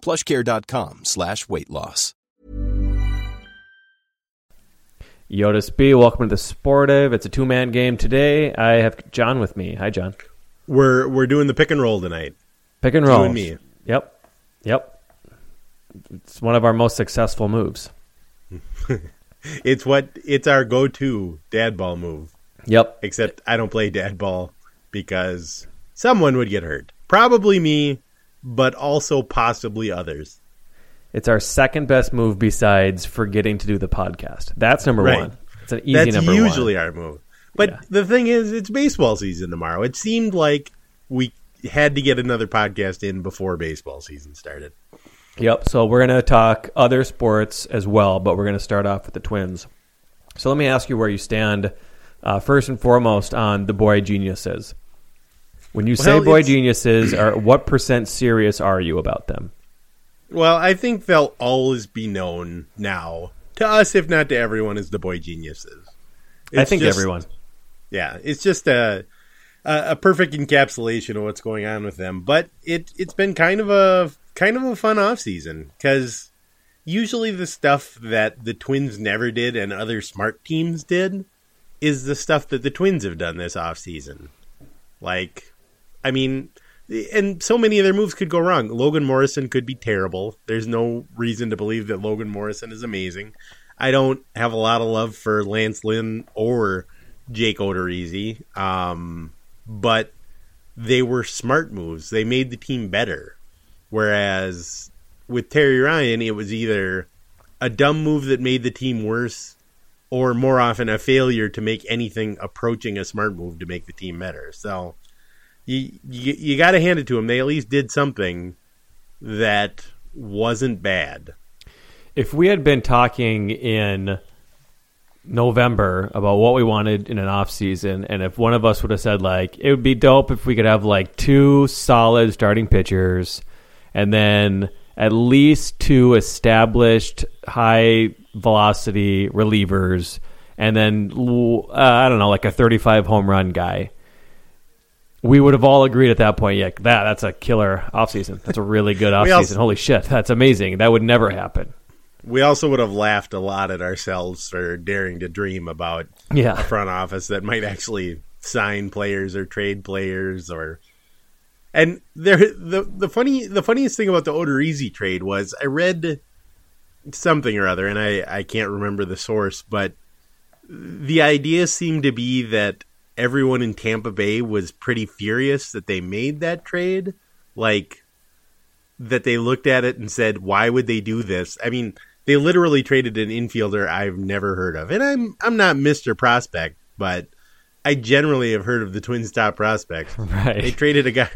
plushcare.com slash weight loss. Yotis B, welcome to the Sportive. It's a two man game today. I have John with me. Hi, John. We're we're doing the pick and roll tonight. Pick and You roll. and me. Yep. Yep. It's one of our most successful moves. It's what it's our go-to dad ball move. Yep. Except I don't play dad ball because someone would get hurt. Probably me, but also possibly others. It's our second best move besides forgetting to do the podcast. That's number Right. one. It's an easy That's number usually one. our move. But Yeah. the thing is, it's baseball season tomorrow. It seemed like we had to get another podcast in before baseball season started. Yep. So we're going to talk other sports as well, but we're going to start off with the Twins. So let me ask you where you stand, uh, first and foremost, on the boy geniuses. When you say boy geniuses, are what percent serious are you about them? Well, I think they'll always be known now to us, if not to everyone, as the boy geniuses. I think just- everyone. Yeah, it's just a, a a perfect encapsulation of what's going on with them. But it it's been kind of a kind of a fun off season because usually the stuff that the Twins never did and other smart teams did is the stuff that the Twins have done this off season. Like, I mean, and so many of their moves could go wrong. Logan Morrison could be terrible. There's no reason to believe that Logan Morrison is amazing. I don't have a lot of love for Lance Lynn or Jake Odorizzi, um, but they were smart moves. They made the team better. Whereas with Terry Ryan, it was either a dumb move that made the team worse, or more often a failure to make anything approaching a smart move to make the team better. So you you, you got to hand it to them. They at least did something that wasn't bad. If we had been talking in November about what we wanted in an off season, and if one of us would have said like it would be dope if we could have like two solid starting pitchers, and then at least two established high velocity relievers, and then uh, I don't know like a thirty five home run guy. We would have all agreed at that point, yeah, that that's a killer offseason. That's a really good offseason. also- Holy shit, that's amazing. That would never happen. We also would have laughed a lot at ourselves for daring to dream about Yeah. a front office that might actually sign players or trade players or and there the the funny the funniest thing about the Odorizzi trade was I read something or other and I I can't remember the source but the idea seemed to be that everyone in Tampa Bay was pretty furious that they made that trade like that they looked at it and said why would they do this I mean they literally traded an infielder I've never heard of and I'm I'm not Mr. Prospect but I generally have heard of the Twins top prospects Right. they traded a guy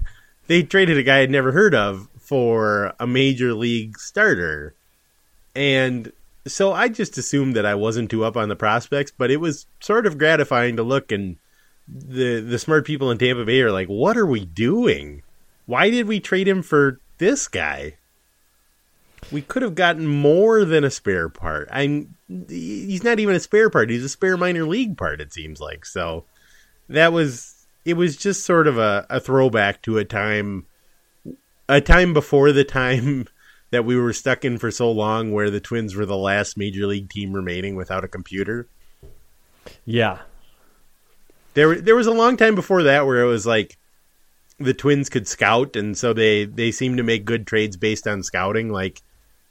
they traded a guy I'd never heard of for a major league starter. And so I just assumed that I wasn't too up on the prospects, but it was sort of gratifying to look and the the smart people in Tampa Bay are like, "What are we doing? Why did we trade him for this guy? We could have gotten more than a spare part. I'm he's not even a spare part. He's a spare minor league part it seems like. So that was it was just sort of a, a throwback to a time a time before the time that we were stuck in for so long where the twins were the last major league team remaining without a computer Yeah. There there was a long time before that where it was like the twins could scout and so they they seemed to make good trades based on scouting like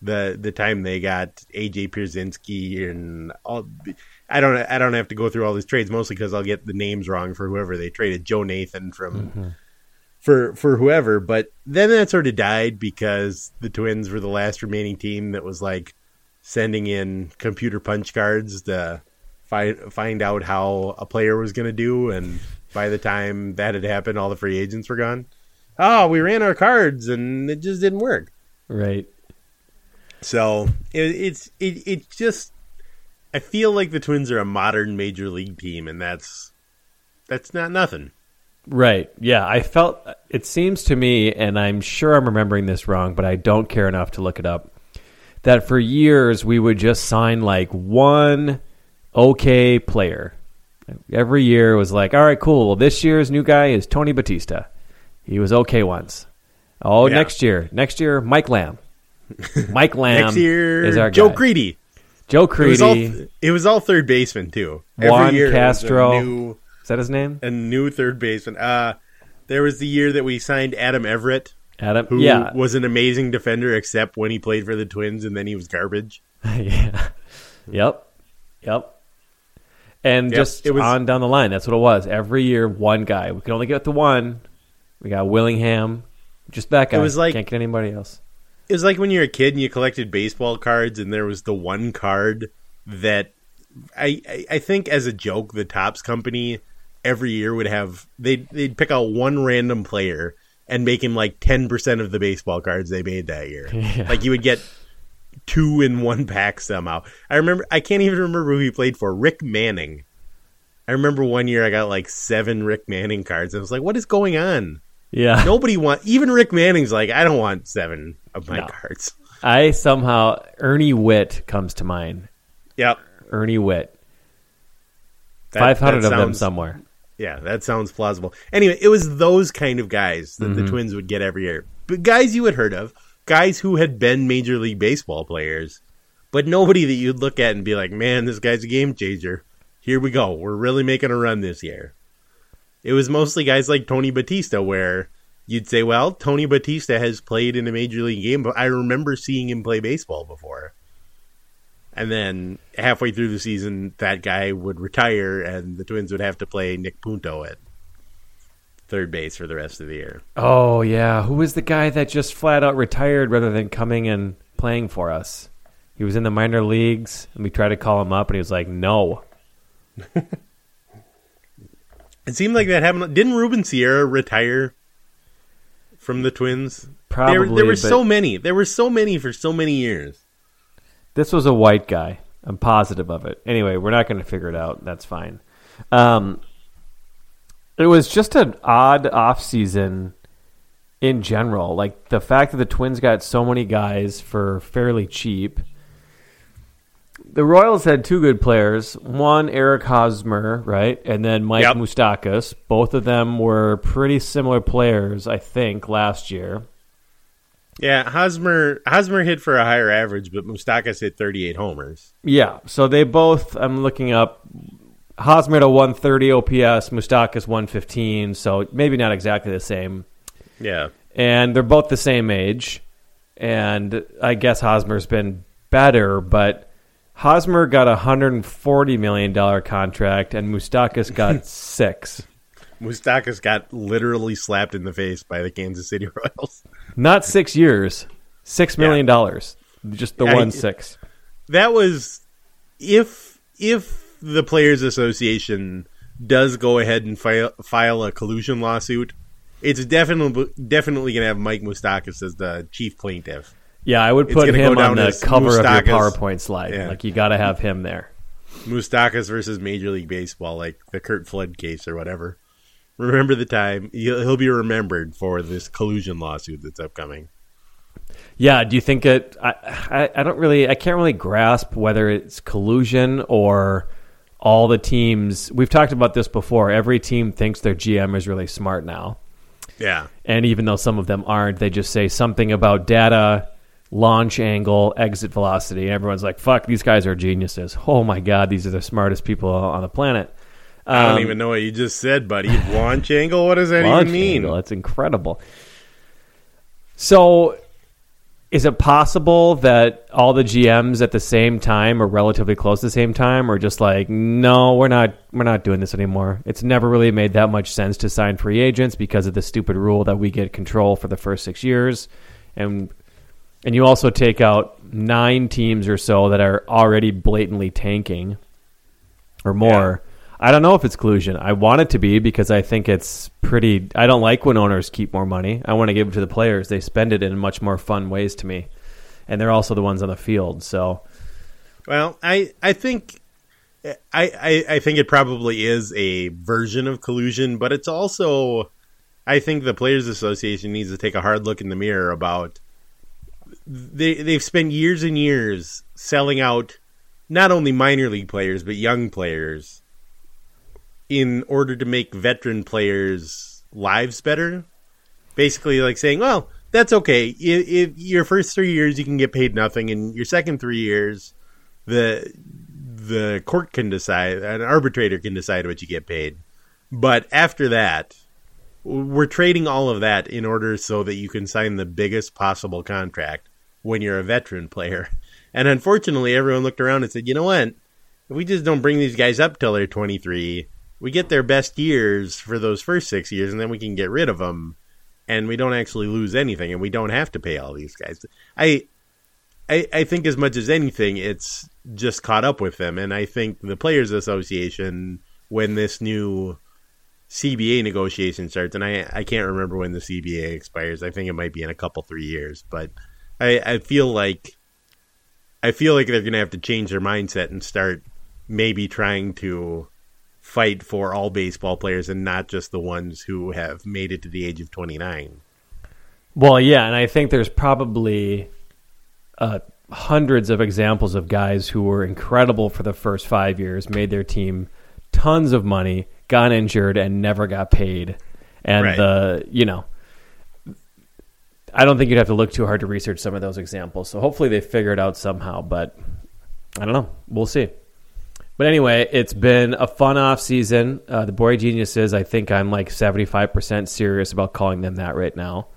The the time they got AJ Pierzynski and all, I don't I don't have to go through all these trades mostly because I'll get the names wrong for whoever they traded. Joe Nathan from Mm-hmm. for for whoever, but then that sort of died because the Twins were the last remaining team that was like sending in computer punch cards to find find out how a player was going to do, and by the time that had happened, all the free agents were gone. Oh, we ran our cards and it just didn't work. Right. So it, it's it it just I feel like the Twins are a modern major league team, and that's that's not nothing. Right. Yeah. I felt it seems to me, and I'm sure I'm remembering this wrong, but I don't care enough to look it up. That for years we would just sign like one okay player. Every year was like, all right, cool. Well, this year's new guy is Tony Batista. He was okay once. Oh, Yeah. next year, next year, Mike Lamb. Mike Lamb Next year, is our Joe guy. Crede. Joe It was all Crede. it was all third baseman too. Juan year was a Castro. new, Is that his name? a new third baseman. Uh, there was the year that we signed Adam Everett, Adam. who yeah. was an amazing defender, except when he played for the Twins, and then he was garbage. yeah. Yep. Yep. And Yep, just it was- on down the line, that's what it was. Every year, one guy. We could only get the one. We got Willingham. Just that guy. It was like- can't get anybody else. It was like when you were a kid and you collected baseball cards, and there was the one card that I I, I think as a joke, the Topps company every year would have they'd they'd pick out one random player and make him like ten percent of the baseball cards they made that year. Yeah. Like you would get two in one pack somehow. I remember I can't even remember who he played for. Rick Manning. I remember one year I got like seven Rick Manning cards. I was like, what is going on? Yeah. Nobody want even Rick Manning's like, I don't want seven of my No. cards. I somehow Ernie Whitt comes to mind. Yep. Ernie Whitt. Five hundred of them somewhere. Yeah, that sounds plausible. Anyway, it was those kind of guys that Mm-hmm. the Twins would get every year. But guys you had heard of, guys who had been Major League Baseball players, but nobody that you'd look at and be like, man, this guy's a game changer. Here we go. We're really making a run this year. It was mostly guys like Tony Batista, where you'd say, well, Tony Batista has played in a Major League game, but I remember seeing him play baseball before. And then halfway through the season, that guy would retire, and the Twins would have to play Nick Punto at third base for the rest of the year. Oh yeah. Who was the guy that just flat out retired rather than coming and playing for us? He was in the minor leagues and we tried to call him up and he was like, No. It seemed like that happened. Didn't Ruben Sierra retire from the Twins? Probably there, there were so many. There were so many for so many years. This was a white guy. I'm positive of it. Anyway, we're not going to figure it out. That's fine. Um, it was just an odd off season in general. Like the fact that the Twins got so many guys for fairly cheap. The Royals had two good players. One, Eric Hosmer, right, and then Mike Yep. Moustakas. Both of them were pretty similar players, I think, last year. Yeah, Hosmer Hosmer hit for a higher average, but Moustakas hit 38 homers. Yeah, so they both. I'm looking up. Hosmer at a 130 OPS, Moustakas 115. So maybe not exactly the same. Yeah. And they're both the same age. And I guess Hosmer's been better, but Hosmer got a 140 million dollar contract, and Moustakas got six. Moustakas got literally slapped in the face by the Kansas City Royals. Not six years, six million dollars. Just the Yeah, one six. That was if if the players association does go ahead and file file a collusion lawsuit, it's definitely definitely going to have Mike Moustakas as the chief plaintiff. Yeah, I would put him on the cover of your PowerPoint slide. Yeah. Like you got to have him there. Moustakas versus Major League Baseball, like the Curt Flood case or whatever. Remember the time he'll, he'll be remembered for this collusion lawsuit that's upcoming. Yeah, do you think it? I, I I don't really I can't really grasp whether it's collusion or all the teams. We've talked about this before. Every team thinks their GM is really smart now, Yeah, and even though some of them aren't, they just say something about data, launch angle, exit velocity, and everyone's like, "Fuck, these guys are geniuses." Oh my god, these are the smartest people on the planet. I don't Um, even know what you just said, buddy. Launch angle? What does that even mean? angle. That's incredible. So Is it possible that all the GMs at the same time or relatively close to the same time are just like, no, we're not we're not doing this anymore. It's never really made that much sense to sign free agents because of the stupid rule that we get control for the first six years. And and you also take out nine teams or so that are already blatantly tanking or more. I don't know if it's collusion. I want it to be because I think it's pretty. I don't like when owners keep more money. I want to give it to the players. They spend it in much more fun ways to me, and they're also the ones on the field. So, Well, I I think I, I I think it probably is a version of collusion, but it's also I think the Players Association needs to take a hard look in the mirror about they they've spent years and years selling out not only minor league players but young players in order to make veteran players lives better. Basically like saying, well, that's okay. If, your first 3 years you can get paid nothing and your second 3 years the the court can decide, an arbitrator can decide what you get paid. But after that, we're trading all of that in order so that you can sign the biggest possible contract when you're a veteran player. And unfortunately, everyone looked around and said, you know what? If we just don't bring these guys up till they're 23, we get their best years for those first six years, and then we can get rid of them, and we don't actually lose anything, and we don't have to pay all these guys. I, I, I think as much as anything, it's just caught up with them, and I think the Players Association, when this new CBA negotiation starts, and I I can't remember when the CBA expires. I think it might be in a couple three years, but I I feel like I feel like they're going to have to change their mindset and start maybe trying to fight for all baseball players and not just the ones who have made it to the age of 29. well, yeah, and I think there's probably uh, hundreds of examples of guys who were incredible for the first five years, made their team tons of money, got injured, and never got paid. And Right. the you know, I don't think you'd have to look too hard to research some of those examples. So hopefully they figure it out somehow. But I don't know. We'll see. But anyway, it's been a fun off season. Uh, the Boy Geniuses, I think I'm like 75% serious about calling them that right now.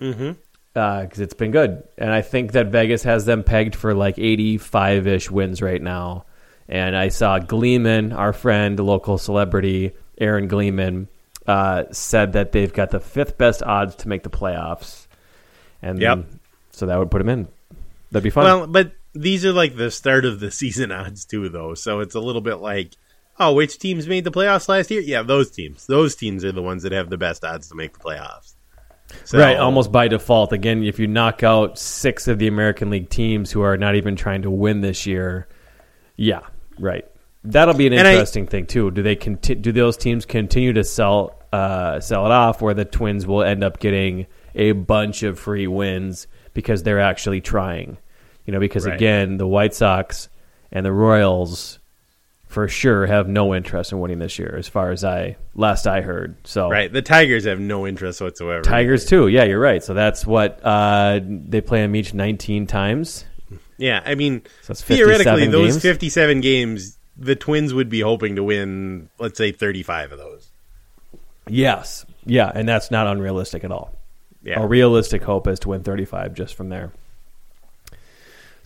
Mm-hmm. Because it's been good. And I think that Vegas has them pegged for like 85 ish wins right now. And I saw Gleeman, our friend, local celebrity, Aaron Gleeman, uh, said that they've got the fifth best odds to make the playoffs. And Yep. so that would put them in. That'd be fun. Well, but these are like the start of the season odds too, though. So it's a little bit like, oh, which teams made the playoffs last year? Yeah, those teams. Those teams are the ones that have the best odds to make the playoffs. So, Right, almost by default. Again, if you knock out six of the American League teams who are not even trying to win this year, yeah, right. That'll be an And I- interesting thing too. Do they conti- do those teams continue to sell uh, sell it off, where the Twins will end up getting a bunch of free wins because they're actually trying? You know, because Right. again, the White Sox and the Royals for sure have no interest in winning this year, as far as I last I heard. So Right. The Tigers have no interest whatsoever. Tigers too. Yeah, you're right. So that's what uh, they play them each 19 times. Yeah, I mean, So theoretically, 57 those 57 games, the Twins would be hoping to win, let's say, 35 of those. Yes. Yeah, and that's not unrealistic at all. Yeah. A realistic hope is to win 35 just from there.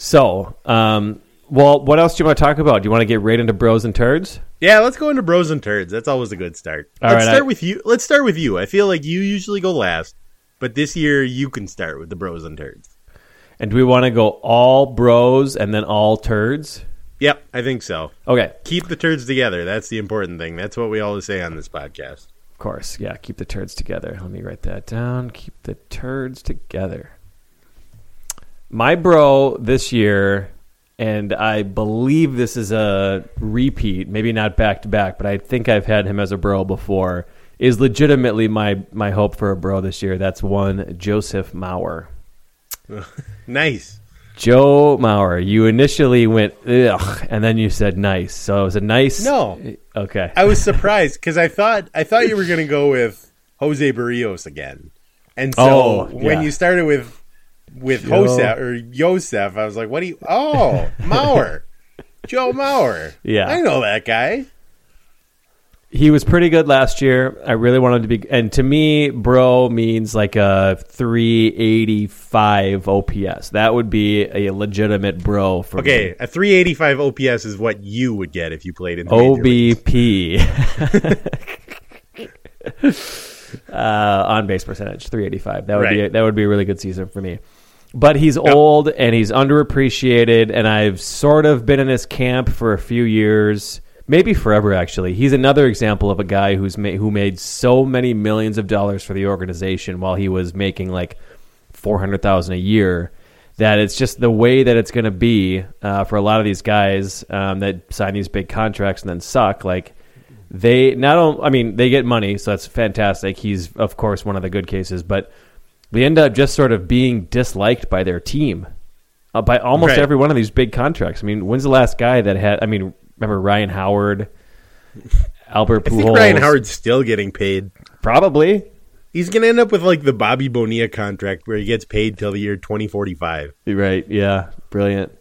So, um, well, what else do you want to talk about? Do you want to get right into bros and turds? Yeah, let's go into bros and turds. That's always a good start. All let's right, start I- with you. Let's start with you. I feel like you usually go last, but this year you can start with the bros and turds. And do we want to go all bros and then all turds? Yep, I think so. Okay. Keep the turds together. That's the important thing. That's what we always say on this podcast. Of course. Yeah, keep the turds together. Let me write that down. Keep the turds together. My bro this year, and I believe this is a repeat, maybe not back to back, but I think I've had him as a bro before, is legitimately my, my hope for a bro this year. That's one Joseph Mauer. Nice. Joe Mauer, you initially went, ugh, and then you said nice. So it was a nice. No. Okay. I was surprised because I thought I thought you were going to go with Jose Berrios again, and so Oh, when you started with with Joe. Josef or Yosef, I was like, "What do you? Oh, Mauer, Joe Mauer. Yeah. I know that guy. he was pretty good last year. I really want him to be, and to me, bro means like a 385 OPS. That would be a legitimate bro for Okay, me. a 385 OPS is what you would get if you played in the. OBP. uh, on base percentage, 385. That would be a, that would be a really good season for me. But he's old and he's underappreciated, and I've sort of been in his camp for a few years, maybe forever. Actually, he's another example of a guy who's ma- who made so many millions of dollars for the organization while he was making like four hundred thousand a year. That it's just the way that it's going to be uh, for a lot of these guys um, that sign these big contracts and then suck. Like they not only, I mean, they get money, so that's fantastic. He's of course one of the good cases, but they end up just sort of being disliked by their team, uh, by almost Right. every one of these big contracts. I mean, when's the last guy that had? I mean, remember Ryan Howard, Albert I Pujols? think Ryan Howard's still getting paid. probably He's going to end up with like the Bobby Bonilla contract where he gets paid till the year 2045. Right. Yeah. Brilliant.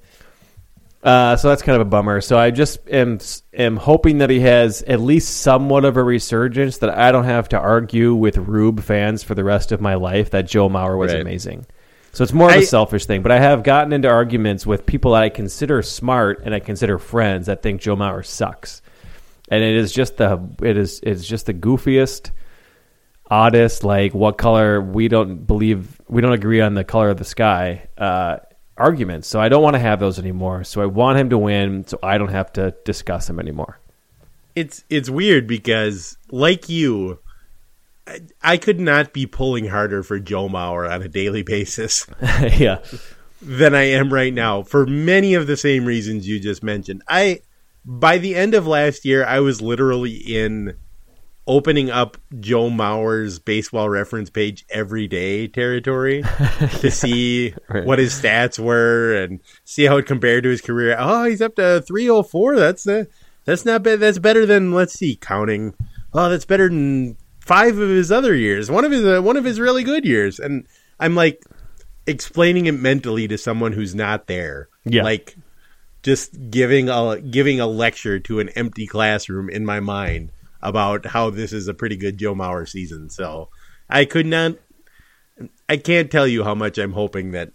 Uh, so that's kind of a bummer. So I just am am hoping that he has at least somewhat of a resurgence that I don't have to argue with Rube fans for the rest of my life that Joe Mauer was Right. amazing. So it's more of a I- selfish thing, but I have gotten into arguments with people that I consider smart and I consider friends that think Joe Mauer sucks. And it is just the it is it's just the goofiest oddest like what color we don't believe we don't agree on the color of the sky uh, arguments so i don't want to have those anymore so i want him to win so i don't have to discuss him anymore It's it's weird because like you I, I could not be pulling harder for Joe Mauer on a daily basis yeah than I am right now for many of the same reasons you just mentioned. I by the end of last year I was literally in opening up Joe Mauer's baseball reference page every day territory to see right. what his stats were and see how it compared to his career. Oh, he's up to 304. That's uh, that's not bad. That's better than let's see counting. Oh, that's better than five of his other years. One of his uh, one of his really good years. And I'm like explaining it mentally to someone who's not there. Yeah. Like just giving a giving a lecture to an empty classroom in my mind about how this is a pretty good Joe Mauer season. So I could not I can't tell you how much I'm hoping that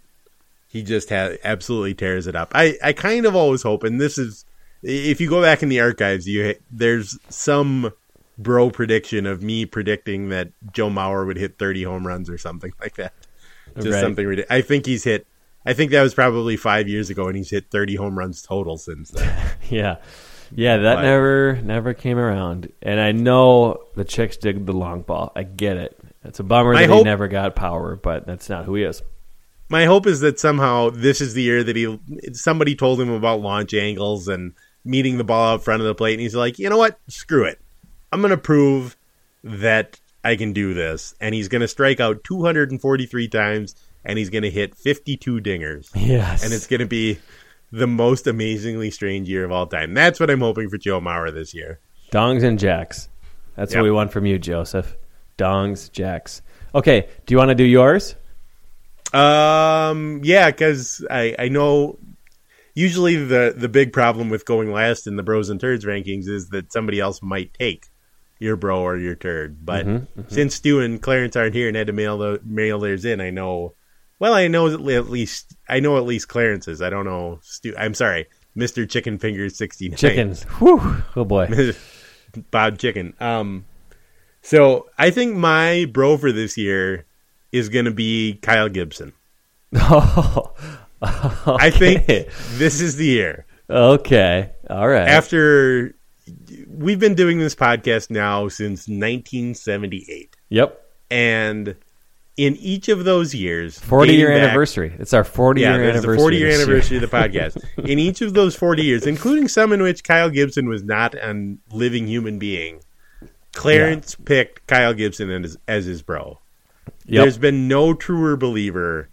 he just ha- absolutely tears it up. I, I kind of always hope, and this is if you go back in the archives, you there's some bro prediction of me predicting that Joe Mauer would hit 30 home runs or something like that. Just Right. something ridiculous. I think he's hit. I think that was probably five years ago, and he's hit 30 home runs total since then. yeah. Yeah that But- never never came around. And i know the chicks dig the long ball. I get it. It's a bummer that he never got power but that's not who he is. My hope is that somehow this is the year that he somebody told him about launch angles and meeting the ball out front of the plate and he's like you know what? Screw it. I'm going to prove that i can do this. And he's going to strike out 243 times and he's going to hit 52 dingers yes and it's going to be the most amazingly strange year of all time that's what i'm hoping for joe mauer this year Dongs and jacks. That's Yep. what we want from you, Joseph. Dongs, jacks. Okay, do you want to do yours? Um, yeah, because I I know usually the the big problem with going last in the bros and turds rankings is that somebody else might take your bro or your turd. But since Stu and Clarence aren't here and had to mail the, mail theirs in, I know. Well, I know at least I know at least Clarence's. I don't know Stu. I'm sorry, Mister Chicken Fingers sixty nine. Chickens. Whew. Oh boy. Bob Chicken. Um, so I think my bro for this year is going to be Kyle Gibson. oh. I think this is the year. Okay. All right. After we've been doing this podcast now since 1978, yep. and in each of those years, 40 year back- anniversary. It's our 40 Yeah, year anniversary. the 40 year this year. anniversary of the podcast. in each of those 40 years, including some in which Kyle Gibson was not a living human being, Clarence picked Kyle Gibson as, as his bro. Yep. There's been no truer believer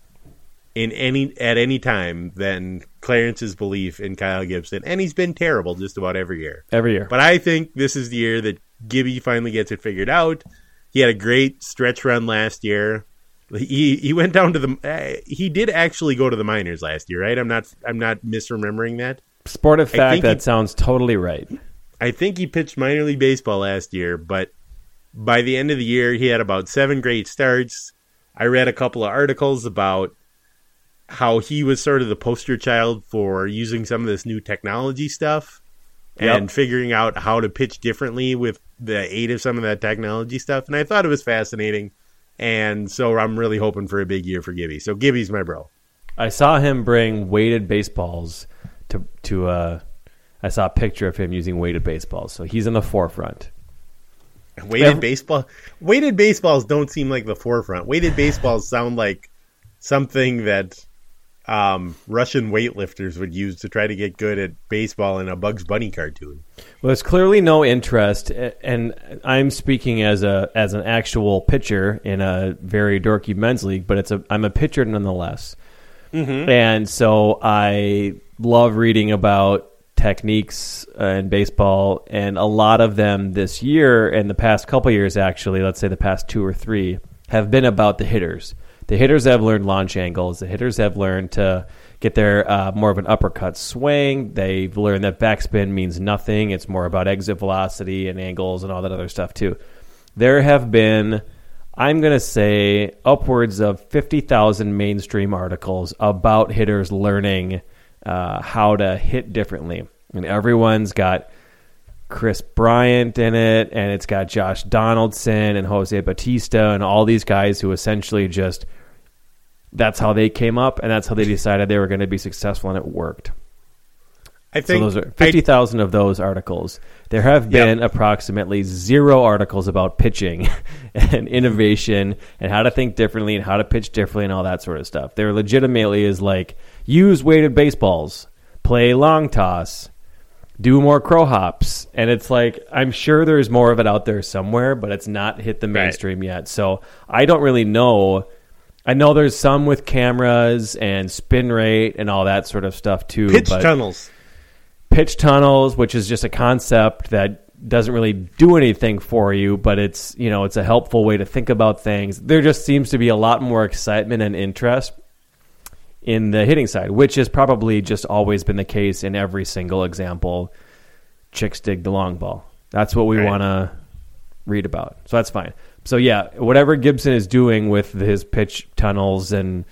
in any at any time than Clarence's belief in Kyle Gibson, and he's been terrible just about every year. Every year. But I think this is the year that Gibby finally gets it figured out. He had a great stretch run last year. He he went down to the. Uh, he did actually go to the minors last year, right? I'm not I'm not misremembering that. Sportive fact that he- sounds totally right. I think he pitched minor league baseball last year, but by the end of the year, he had about seven great starts. I read a couple of articles about how he was sort of the poster child for using some of this new technology stuff Yep. and figuring out how to pitch differently with the aid of some of that technology stuff. And I thought it was fascinating. And so I'm really hoping for a big year for Gibby. So Gibby's my bro. I saw him bring weighted baseballs to to. Uh, I saw a picture of him using weighted baseballs, so he's in the forefront. Weighted Ev- baseball. Weighted baseballs don't seem like the forefront. Weighted baseballs sound like something that um, Russian weightlifters would use to try to get good at baseball in a Bugs Bunny cartoon. Well, there's clearly no interest, and I'm speaking as a as an actual pitcher in a very dorky men's league, but it's a I'm a pitcher nonetheless, and so I love reading about techniques uh, in baseball, and a lot of them this year and the past couple years, actually, let's say the past two or three, have been about the hitters. The hitters have learned launch angles. The hitters have learned to get their uh, more of an uppercut swing. They've learned that backspin means nothing. It's more about exit velocity and angles and all that other stuff too. There have been, I'm going to say, upwards of 50,000 mainstream articles about hitters learning uh, how to hit differently. And everyone's got Kris Bryant in it, and it's got Josh Donaldson and Jose Bautista and all these guys who essentially just that's how they came up, and that's how they decided they were going to be successful, and it worked. I So think those are fifty thousand of those articles. There have been approximately zero articles about pitching and innovation and how to think differently and how to pitch differently and all that sort of stuff. There legitimately is like use weighted baseballs, play long toss, do more crow hops, and it's like I'm sure there's more of it out there somewhere, but it's not hit the mainstream yet. So I don't really know. I know there's some with cameras and spin rate and all that sort of stuff too. pitch but tunnels. pitch tunnels, which is just a concept that doesn't really do anything for you, but it's you know it's a helpful way to think about things. There just seems to be a lot more excitement and interest in the hitting side, which has probably just always been the case in every single example. Chicks dig the long ball. That's what we Right. want to read about. So that's fine. So yeah, whatever Gibson is doing with his pitch tunnels and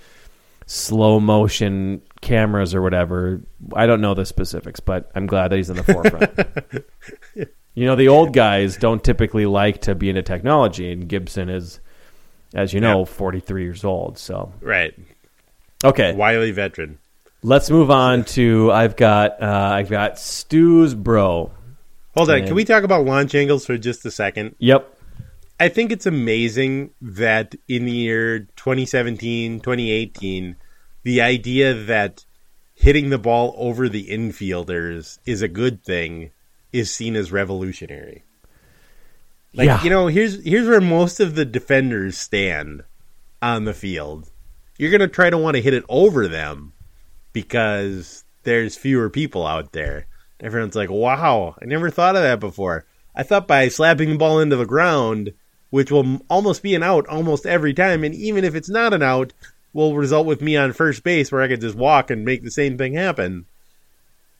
slow motion cameras or whatever, I don't know the specifics, but I'm glad that he's in the forefront. you know, the old guys don't typically like to be into technology, and Gibson is, as you know, Yeah. 43 years old. So Right. Okay, Wily veteran. let's move on to I've got uh, I've got Stu's bro. Hold on. And- Can we talk about launch angles for just a second? Yep. I think it's amazing that in the year 2017, 2018, the idea that hitting the ball over the infielders is a good thing is seen as revolutionary. Like, Yeah. you know, here's here's where most of the defenders stand on the field. You're going to try to want to hit it over them because there's fewer people out there. Everyone's like, "Wow, I never thought of that before." I thought by slapping the ball into the ground, which will almost be an out almost every time, and even if it's not an out, will result with me on first base where I could just walk and make the same thing happen.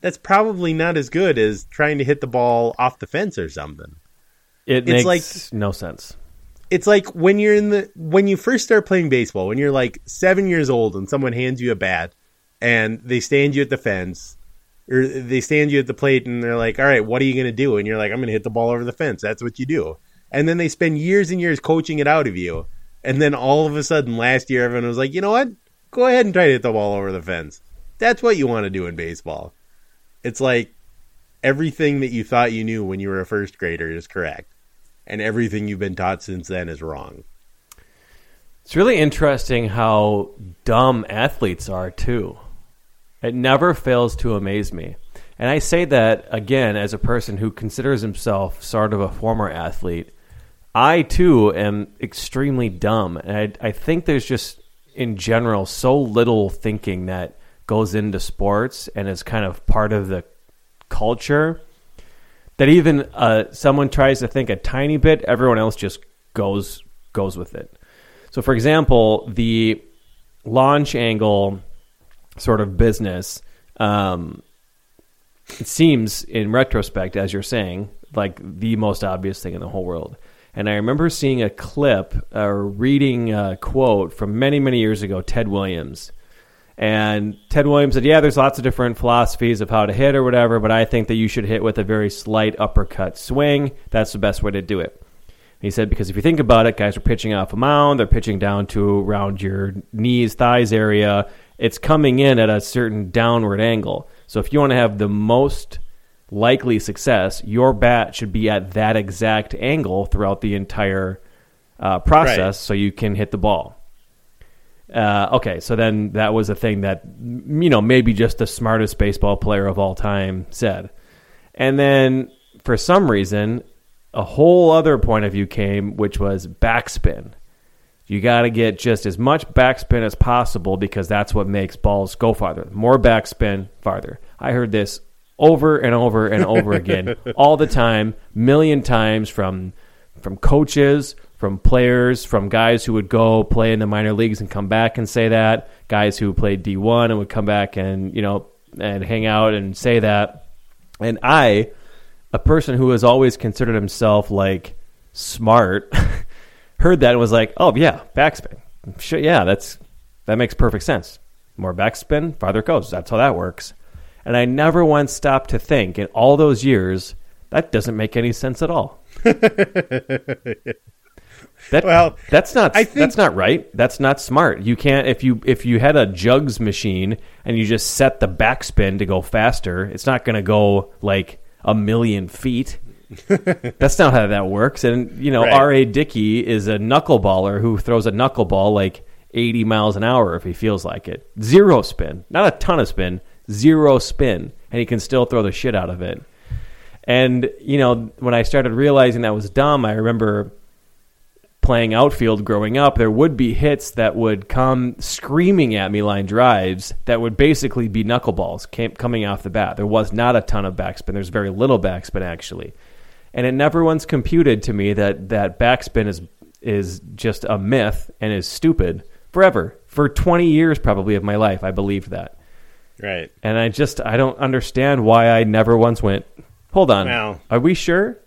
That's probably not as good as trying to hit the ball off the fence or something. It It's makes like- no sense. It's like when you're in the when you first start playing baseball, when you're like seven years old and someone hands you a bat and they stand you at the fence or they stand you at the plate and they're like, "All right, what are you going to do?" And you're like, "I'm going to hit the ball over the fence." That's what you do. And then they spend years and years coaching it out of you. And then all of a sudden last year everyone was like, "You know what? Go ahead and try to hit the ball over the fence." That's what you want to do in baseball. It's like everything that you thought you knew when you were a first grader is correct and everything you've been taught since then is wrong. It's really interesting how dumb athletes are too. It never fails to amaze me. And I say that again as a person who considers himself sort of a former athlete. I too am extremely dumb. And I, I think there's just, in general, so little thinking that goes into sports and is kind of part of the culture that even uh, someone tries to think a tiny bit, everyone else just goes goes with it. So, for example, the launch angle sort of business, um, it seems in retrospect, as you're saying, like the most obvious thing in the whole world. And I remember seeing a clip or reading a quote from many, many years ago, Ted Williams. And Ted Williams said, Yeah, there's lots of different philosophies of how to hit or whatever, but I think that you should hit with a very slight uppercut swing. That's the best way to do it. He said, because if you think about it, guys are pitching off a mound, they're pitching down to around your knees, thighs area. It's coming in at a certain downward angle. So if you want to have the most likely success, your bat should be at that exact angle throughout the entire uh, process right. so you can hit the ball. Uh, okay, so then that was a thing that, you know, maybe just the smartest baseball player of all time said. And then for some reason, a whole other point of view came, which was backspin. You got to get just as much backspin as possible because that's what makes balls go farther. More backspin, farther. I heard this over and over and over again, all the time, million times from from coaches, from players, from guys who would go play in the minor leagues and come back and say that, guys who played D1 and would come back and, you know, and hang out and say that. And I a person who has always considered himself like smart heard that and was like, "Oh yeah, backspin. Sure, yeah, that's that makes perfect sense. More backspin, farther it goes. That's how that works." And I never once stopped to think in all those years that doesn't make any sense at all. that well, that's not I think, that's not right. That's not smart. You can't if you if you had a jugs machine and you just set the backspin to go faster, it's not going to go like a million feet. That's not how that works. And you know, right. R.A. Dickey is a knuckleballer who throws a knuckleball like 80 miles an hour if he feels like it. Zero spin, not a ton of spin, zero spin, and he can still throw the shit out of it. And you know, when I started realizing that was dumb, I remember playing outfield growing up, there would be hits that would come screaming at me line drives that would basically be knuckleballs came, coming off the bat. There was not a ton of backspin. There's very little backspin actually, and it never once computed to me that that backspin is is just a myth and is stupid forever. For 20 years probably of my life, I believed that. Right. And I just I don't understand why I never once went. Hold on. Are we sure?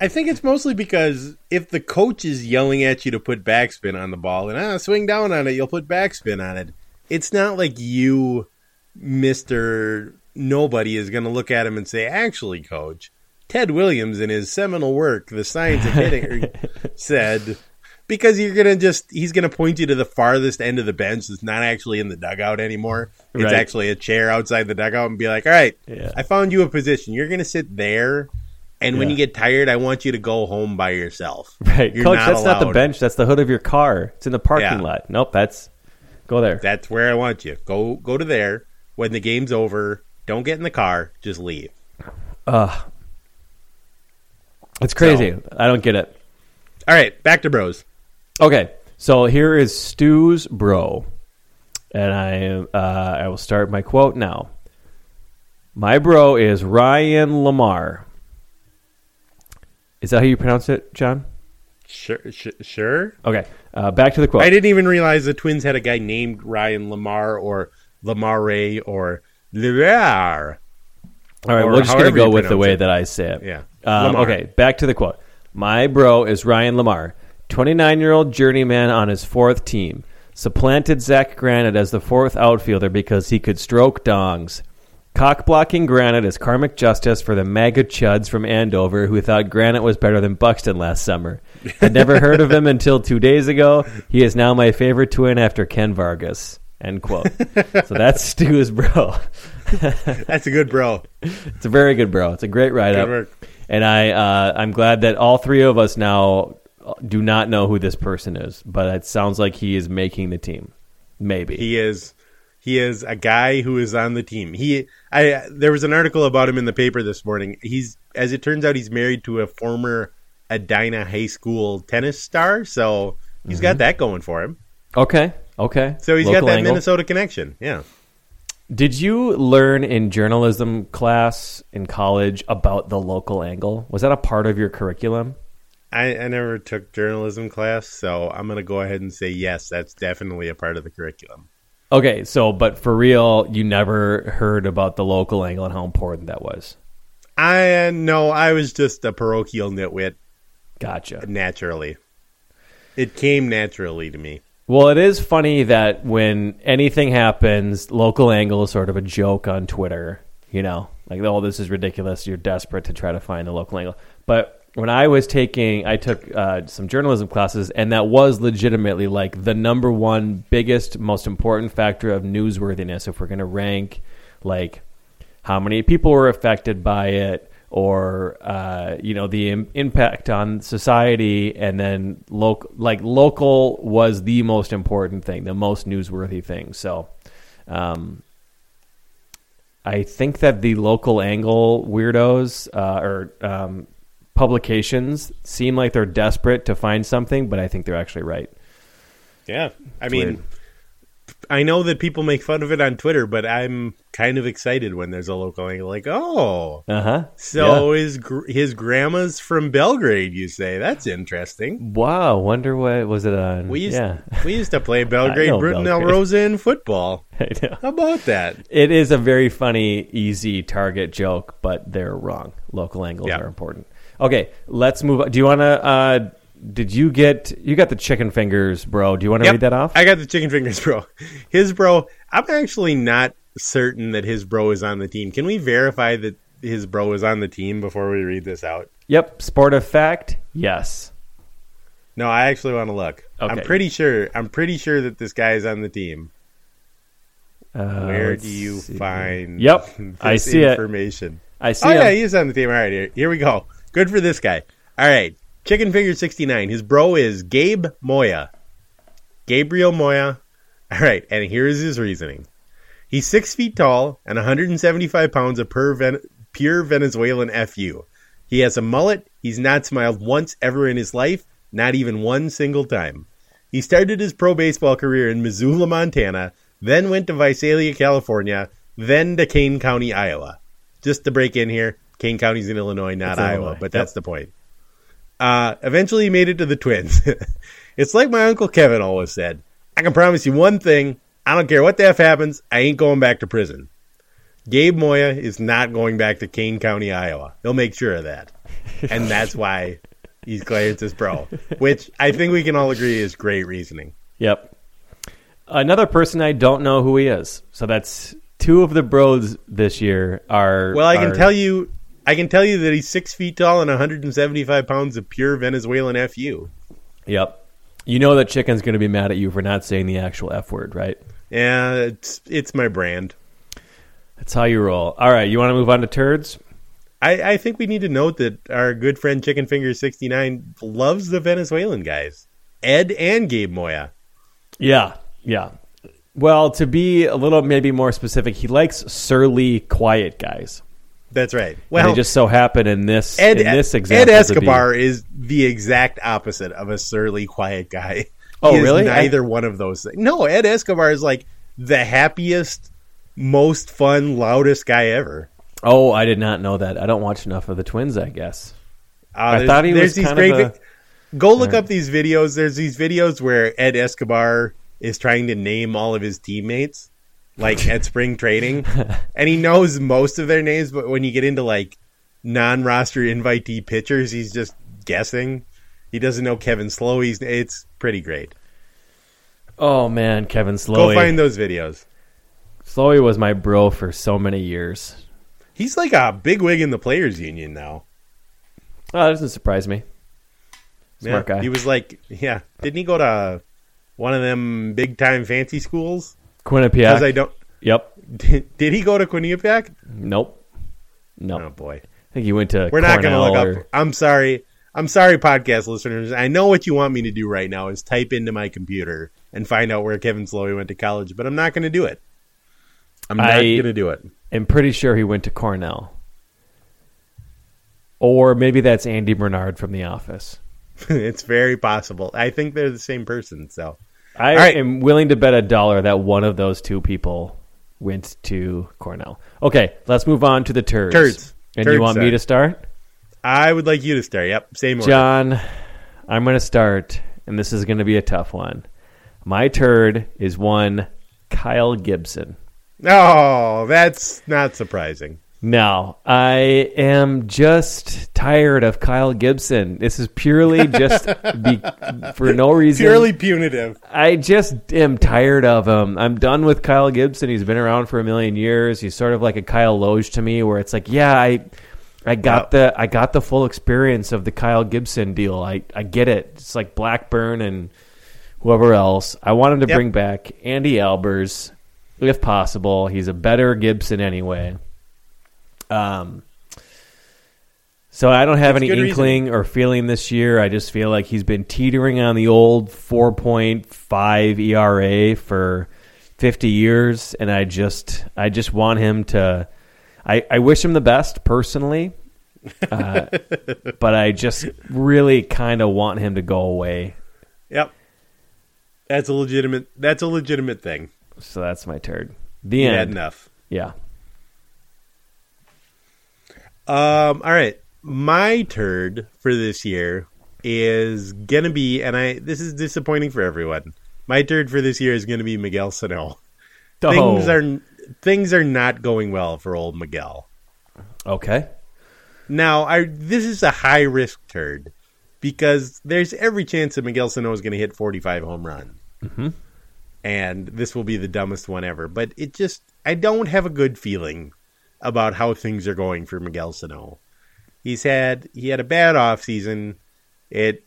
I think it's mostly because if the coach is yelling at you to put backspin on the ball and ah, swing down on it, you'll put backspin on it. It's not like you, Mister Nobody, is going to look at him and say, "Actually, coach, Ted Williams in his seminal work, The Science of Hitting, said." Because you're gonna just he's gonna point you to the farthest end of the bench that's not actually in the dugout anymore. It's right. actually a chair outside the dugout and be like, All right, yeah. I found you a position. You're gonna sit there and when you get tired, I want you to go home by yourself. Right, You're Coach. Not that's allowed. not the bench. That's the hood of your car. It's in the parking yeah. lot. Nope. That's go there. That's where I want you. Go go to there. When the game's over, don't get in the car. Just leave. Uh it's crazy. So, I don't get it. All right, back to bros. Okay, so here is Stu's bro, and I uh, I will start my quote now. My bro is Ryan LaMarre. Is that how you pronounce it, John? Sure. Sh- sure. Okay. Uh, back to the quote. I didn't even realize the Twins had a guy named Ryan Lamar or Lamare or Levar. All right, we're just going to go with the way it. that I say it. Yeah. Um, okay, back to the quote. My bro is Ryan Lamar, 29 year old journeyman on his fourth team. Supplanted Zach Granite as the fourth outfielder because he could stroke dongs. Cock blocking Granite is karmic justice for the MAGA chuds from Andover who thought Granite was better than Buxton last summer. Had never heard of him until two days ago. He is now my favorite twin after Ken Vargas. End quote. so that's Stu's bro. that's a good bro. It's a very good bro. It's a great write up. And I uh, I'm glad that all three of us now do not know who this person is, but it sounds like he is making the team. Maybe he is. He is a guy who is on the team. He, I, there was an article about him in the paper this morning. He's, as it turns out, he's married to a former Edina High School tennis star, so he's mm-hmm. got that going for him. Okay, okay. So he's Local got that angle. Minnesota connection. Yeah. Did you learn in journalism class in college about the local angle? Was that a part of your curriculum? I, I never took journalism class, so I'm going to go ahead and say yes. That's definitely a part of the curriculum. Okay, so but for real, you never heard about the local angle and how important that was. I no, I was just a parochial nitwit Gotcha. naturally. It came naturally to me. Well, it is funny that when anything happens, local angle is sort of a joke on Twitter. You know, like, oh, this is ridiculous. You're desperate to try to find the local angle. But when I was taking, I took uh, some journalism classes, and that was legitimately like the number one biggest, most important factor of newsworthiness. If we're going to rank, like, how many people were affected by it, or uh, you know the Im- impact on society, and then local, like local was the most important thing, the most newsworthy thing. So. Um, I think that the local angle weirdos uh, or um, publications seem like they're desperate to find something, but I think they're actually right. Yeah. I It's mean, weird. I know that people make fun of it on Twitter, but I'm kind of excited when there's a local angle. Like, oh, Uh huh. so his gr- his grandma's from Belgrade. You say that's interesting. Wow. Wonder what was it on? We used yeah. we used to play Belgrade, know Brooten Belgrade. Rosa in football. I know. How about that? It is a very funny, easy target joke, but they're wrong. Local angles Yeah. are important. Okay, let's move on. Do you want to? Uh, did you get? You got the chicken fingers, bro. Do you want to Yep, read that off? I got the chicken fingers, bro. His bro. I'm actually not certain that his bro is on the team. Can we verify that his bro is on the team before we read this out? yep. Sportive fact. Yes. No, I actually want to look. I'm pretty sure. I'm pretty sure that this guy is on the team. Uh, Where do you see. find? Yep, this I see it. information. I see. Oh yeah, him. he is on the team. All right, here, here we go. Good for this guy. All right, Chicken sixty nine. His bro is Gabe Moya. Gabriel Moya. All right, and here is his reasoning. He's six feet tall and 175 pounds of pure, Ven- pure Venezuelan fu. He has a mullet. He's not smiled once ever in his life, not even one single time. He started his pro baseball career in Missoula, Montana, then went to Visalia, California, then to Kane County, Iowa. Just to break in here, Kane County's in Illinois, not Iowa, Illinois. but Yep. that's the point. Uh, eventually, he made it to the Twins. it's like my uncle Kevin always said. I can promise you one thing. I don't care what the F happens. I ain't going back to prison. Gabe Moya is not going back to Kane County, Iowa. He'll make sure of that. And that's why he's Clarence's bro, which I think we can all agree is great reasoning. Yep. Another person I don't know who he is. So that's two of the bros this year are. Well, I can are- tell you, I can tell you that he's six feet tall and 175 pounds of pure Venezuelan fu. Yep. You know that chicken's going to be mad at you for not saying the actual F word, right? Yeah, it's it's my brand. That's how you roll. All right, you want to move on to turds? I, I think we need to note that our good friend Chicken Finger 69 loves the Venezuelan guys, Ed and Gabe Moya. Yeah, yeah. Well, to be a little maybe more specific, he likes surly, quiet guys. That's right. Well, Well, they just so happen in this Ed, in this Ed example be- Escobar is the exact opposite of a surly, quiet guy. Oh, really? Neither one of those things. No, Ed Escobar is like the happiest, most fun, loudest guy ever. Oh, I did not know that. I don't watch enough of the Twins. I guess. Uh, I thought he was kind great. of a- vi- Go look up these videos. There's these videos where Ed Escobar is trying to name all of his teammates, like at spring training, and he knows most of their names. But when you get into like non-roster invitee pitchers, he's just guessing. He doesn't know Kevin Slowey's. It's pretty great. Oh man, Kevin Slowey. Go find those videos. Slowey was my bro for so many years. He's like a big wig in the players' union now. Oh, that doesn't surprise me. Smart Yeah, guy. He was like, yeah. Didn't he go to one of them big time fancy schools? Because Quinnipiac. I don't. Yep. Did, did he go to Quinnipiac? Nope. Nope. Oh boy, I think he went to. we're not going to look or- up. I'm sorry. I'm sorry, podcast listeners. I know what you want me to do right now is type into my computer and find out where Kevin Slowey went to college, but I'm not going to do it. I'm not going to do it. I'm pretty sure he went to Cornell. Or maybe that's Andy Bernard from The Office. it's very possible. I think they're the same person. So I right. am willing to bet a dollar that one of those two people went to Cornell. Okay, let's move on to the turds. Turds. And Turds you want me to start? I would like you to start. Yep, same order. John, I'm going to start, and this is going to be a tough one. My turd is one Kyle Gibson. Oh, that's not surprising. No, I am just tired of Kyle Gibson. This is purely just be, for no reason. Purely punitive. I just am tired of him. I'm done with Kyle Gibson. He's been around for a million years. He's sort of like a Kyle Lohse to me, where it's like, yeah, I, I got the I got the full experience of the Kyle Gibson deal. I I get it. It's like Blackburn and whoever else. I want him to Yep. bring back Andy Albers, if possible. He's a better Gibson anyway. Um. So I don't have That's any good reason. inkling or feeling this year. I just feel like he's been teetering on the old 4.5 ERA for 50 years and I just I just want him to I, I wish him the best personally. Uh, but I just really kind of want him to go away. Yep. That's a legitimate. That's a legitimate thing. So that's my turd. The end. enough. Yeah. Um. All right. My turd for this year is gonna be, and I. This is disappointing for everyone. My turd for this year is gonna be Miguel Sano. Things Oh, are things are not going well for old Miguel. okay. Now, I this is a high risk turd because there's every chance that Miguel Sano is going to hit 45 home runs, mm-hmm. and this will be the dumbest one ever. But it just I don't have a good feeling about how things are going for Miguel Sano. He's had he had a bad off season. It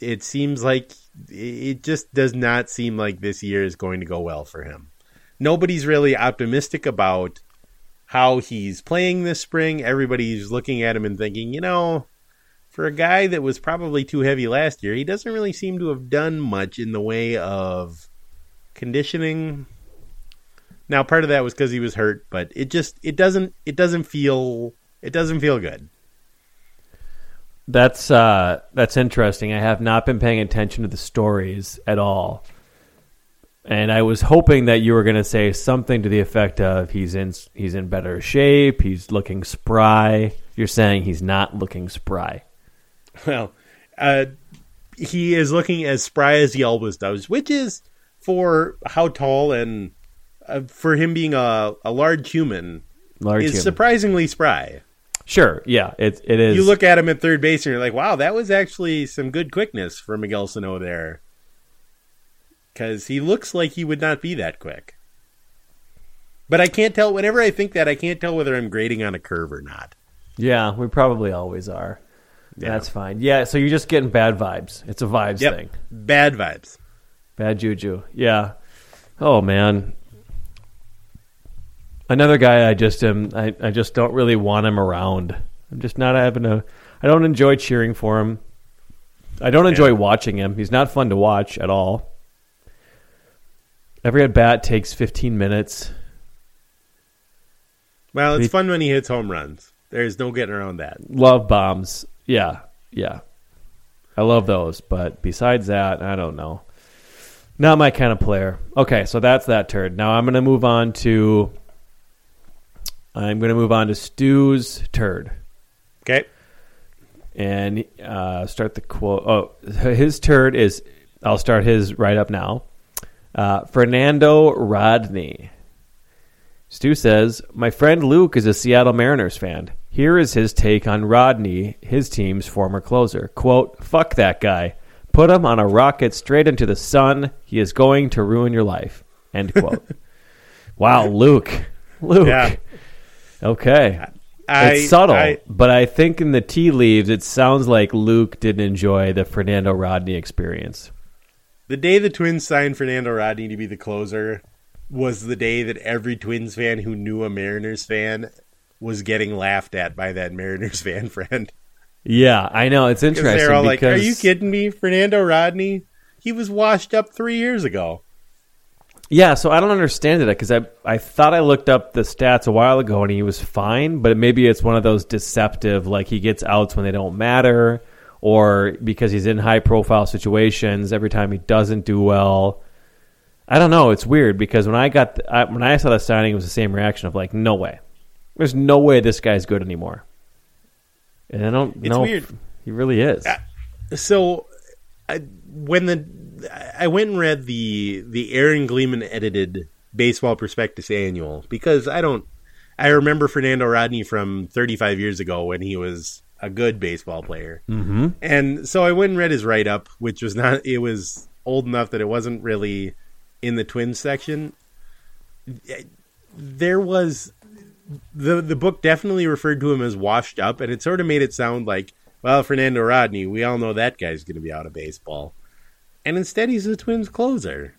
it seems like it just does not seem like this year is going to go well for him. Nobody's really optimistic about how he's playing this spring. Everybody's looking at him and thinking, you know, for a guy that was probably too heavy last year, he doesn't really seem to have done much in the way of conditioning. Now, part of that was because he was hurt, but it just it doesn't it doesn't feel it doesn't feel good. That's uh that's interesting. I have not been paying attention to the stories at all. And I was hoping that you were going to say something to the effect of he's in he's in better shape, he's looking spry. You're saying he's not looking spry. Well, uh, he is looking as spry as he always does, which is for how tall and uh, for him being a, a large human Large is human. surprisingly spry. Sure, yeah, it it is. You look at him at third base and you're like, wow, that was actually some good quickness for Miguel Sano there. Because he looks like he would not be that quick. But I can't tell, whenever I think that, I can't tell whether I'm grading on a curve or not. Yeah, we probably always are. Yeah. That's fine. Yeah, so you're just getting bad vibes. It's a vibes Yep. thing. Bad vibes. Bad juju. Yeah. Oh man. Another guy I just am I, I just don't really want him around. I'm just not having a I don't enjoy cheering for him. I don't enjoy Yeah. watching him. He's not fun to watch at all. Every at bat takes 15 minutes. Well, it's He- fun when he hits home runs. There's no getting around that. Love bombs. Yeah. Yeah. I love those, but besides that, I don't know. Not my kind of player. Okay, so that's that turd. Now I'm going to move on to I'm going to move on to Stu's turd Okay. and uh, start the quote. Oh, his turd is. I'll start his right up now. Uh, Fernando Rodney. Stu says, My friend Luke is a Seattle Mariners fan. Here is his take on Rodney, his team's former closer. Quote, Fuck that guy. Put him on a rocket straight into the sun. He is going to ruin your life. End quote. wow, Luke. Luke. Yeah. Okay. I, it's subtle, I- but I think in the tea leaves, it sounds like Luke didn't enjoy the Fernando Rodney experience. the day the Twins signed Fernando Rodney to be the closer was the day that every Twins fan who knew a Mariners fan was getting laughed at by that Mariners fan friend. Yeah, I know it's interesting they're all like, "Are you kidding me? Fernando Rodney? He was washed up three years ago." Yeah, so I don't understand it because I I thought I looked up the stats a while ago and he was fine, but maybe it's one of those deceptive like he gets outs when they don't matter, or because he's in high profile situations every time he doesn't do well. I don't know. It's weird because when I got the, I, when I saw the signing, it was the same reaction of like, no way, there's no way this guy's good anymore. And I don't It's know weird. he really is. Uh, so, I, when the I went and read the the Aaron Gleeman edited Baseball Prospectus Annual because I don't. I remember Fernando Rodney from 35 years ago when he was a good baseball player, mm-hmm. and so I went and read his write up, which was not. It was old enough that it wasn't really in the Twins section. There was the the book definitely referred to him as washed up, and it sort of made it sound like, well, Fernando Rodney, we all know that guy's going to be out of baseball, and instead he's the Twins closer,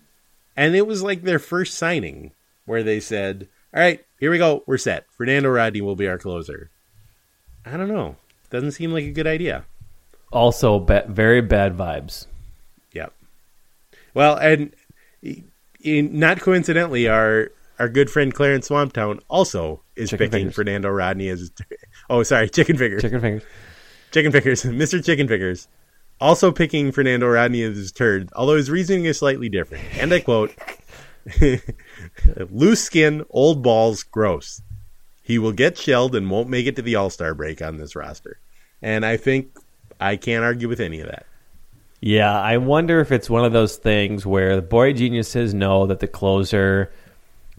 and it was like their first signing where they said, "All right, here we go, we're set. Fernando Rodney will be our closer." I don't know. Doesn't seem like a good idea. Also, ba- very bad vibes. Yep. Well, and in, not coincidentally, our our good friend Clarence Swamptown also is Chicken picking fingers. Fernando Rodney as. Oh, sorry, Chicken Fingers. Chicken Fingers. Chicken Fingers. Mr. Chicken Fingers. Also picking Fernando Rodney as his turd, although his reasoning is slightly different. And I quote Loose skin, old balls, gross. He will get shelled and won't make it to the All Star break on this roster. And I think I can't argue with any of that. Yeah, I wonder if it's one of those things where the boy geniuses know that the closer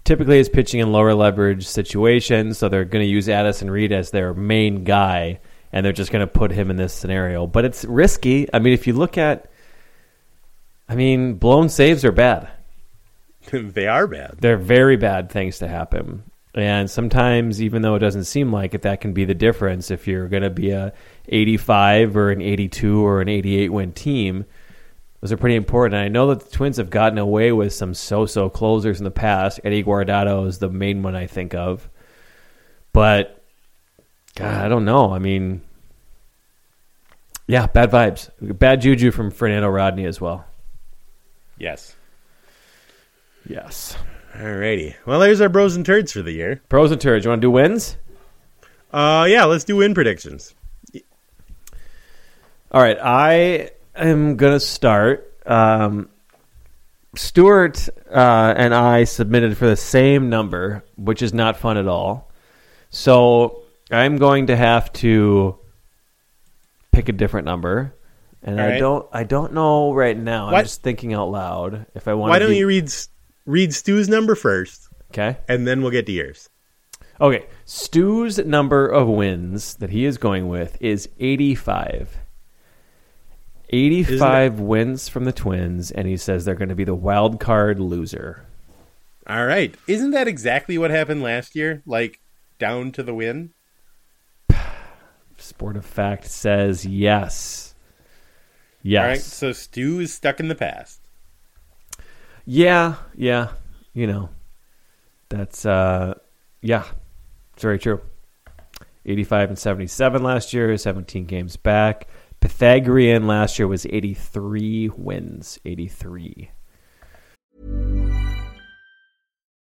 typically is pitching in lower leverage situations, so they're going to use Addison Reed as their main guy, and they're just going to put him in this scenario. But it's risky. I mean, if you look at, I mean, blown saves are bad. they are bad. They're very bad things to happen. And sometimes, even though it doesn't seem like it, that can be the difference. If you're going to be a 85 or an 82 or an 88 win team, those are pretty important. And I know that the Twins have gotten away with some so-so closers in the past. Eddie Guardado is the main one I think of, but God, I don't know. I mean, yeah, bad vibes, bad juju from Fernando Rodney as well. Yes. Yes. Alrighty. Well, there's our bros and turds for the year. Pros and turds. You want to do wins? Uh, yeah. Let's do win predictions. All right. I am going to start. Um, Stuart uh, and I submitted for the same number, which is not fun at all. So I'm going to have to pick a different number, and I don't. I don't know right now. What? I'm just thinking out loud. If I want. Why don't be... you read read Stu's number first? Okay, and then we'll get to yours. Okay, Stu's number of wins that he is going with is 85. 85 wins from the Twins, and he says they're going to be the wild card loser. All right. Isn't that exactly what happened last year? Like, down to the win? Sport of Fact says yes. Yes. All right. So Stu is stuck in the past. Yeah. Yeah. You know, that's, uh, yeah, it's very true. 85 and 77 last year, 17 games back. Pythagorean last year was 83 wins. 83.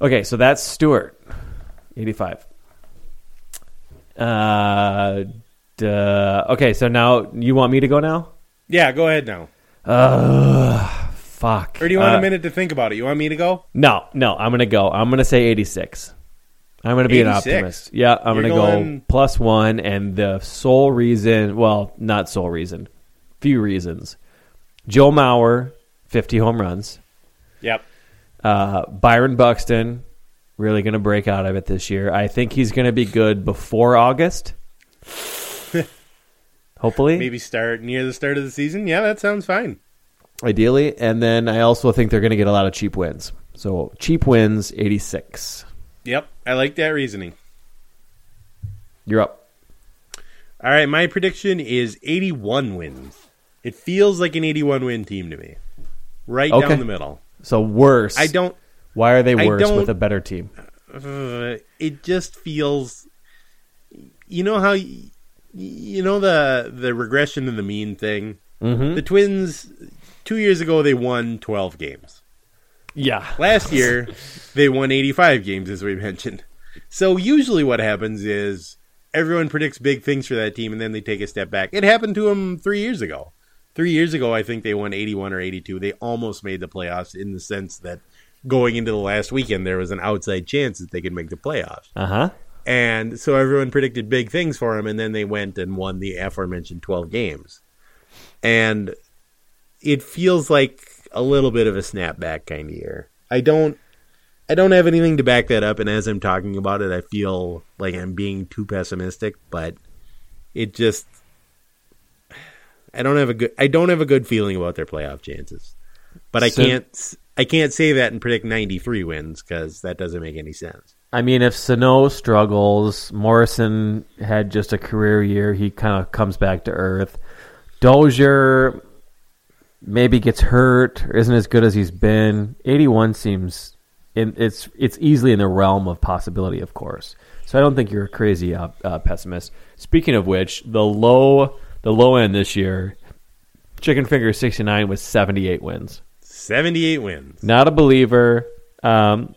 Okay, so that's Stuart, 85. Uh, duh. okay, so now you want me to go now? Yeah, go ahead now. Uh, Fuck. Or do you want uh, a minute to think about it? You want me to go? No, no. I'm gonna go. I'm gonna say 86. I'm gonna be 86? an optimist. Yeah, I'm gonna going... go plus one, and the sole reason, well, not sole reason, few reasons. Joe Mauer, 50 home runs. Yep. Uh, Byron Buxton, really going to break out of it this year. I think he's going to be good before August. Hopefully. Maybe start near the start of the season. Yeah, that sounds fine. ideally. And then I also think they're going to get a lot of cheap wins. So cheap wins, 86. Yep, I like that reasoning. You're up. All right, my prediction is 81 wins. It feels like an 81 win team to me. Right Okay. down the middle. So worse. I don't Why are they I worse don't- with a better team? uh, it just feels you know how y- you know the the regression to the mean thing. Mm-hmm. The Twins 2 years ago they won 12 games. Yeah. Last year, they won 85 games, as we mentioned. So usually, what happens is everyone predicts big things for that team, and then they take a step back. It happened to them three years ago. Three years ago, I think they won 81 or 82. They almost made the playoffs in the sense that going into the last weekend, there was an outside chance that they could make the playoffs. Uh huh. And so everyone predicted big things for them, and then they went and won the aforementioned 12 games. And it feels like a little bit of a snapback kind of year. I don't I don't have anything to back that up and as I'm talking about it I feel like I'm being too pessimistic, but it just I don't have a good I don't have a good feeling about their playoff chances. But I So- can't I can't say that and predict 93 wins cuz that doesn't make any sense. I mean, if Sano struggles, Morrison had just a career year. He kind of comes back to earth. Dozier maybe gets hurt, or isn't as good as he's been. Eighty-one seems in, it's it's easily in the realm of possibility, of course. So I don't think you're a crazy uh, uh, pessimist. Speaking of which, the low the low end this year, Chicken Finger sixty-nine with seventy-eight wins. 78 wins. Not a believer. Um,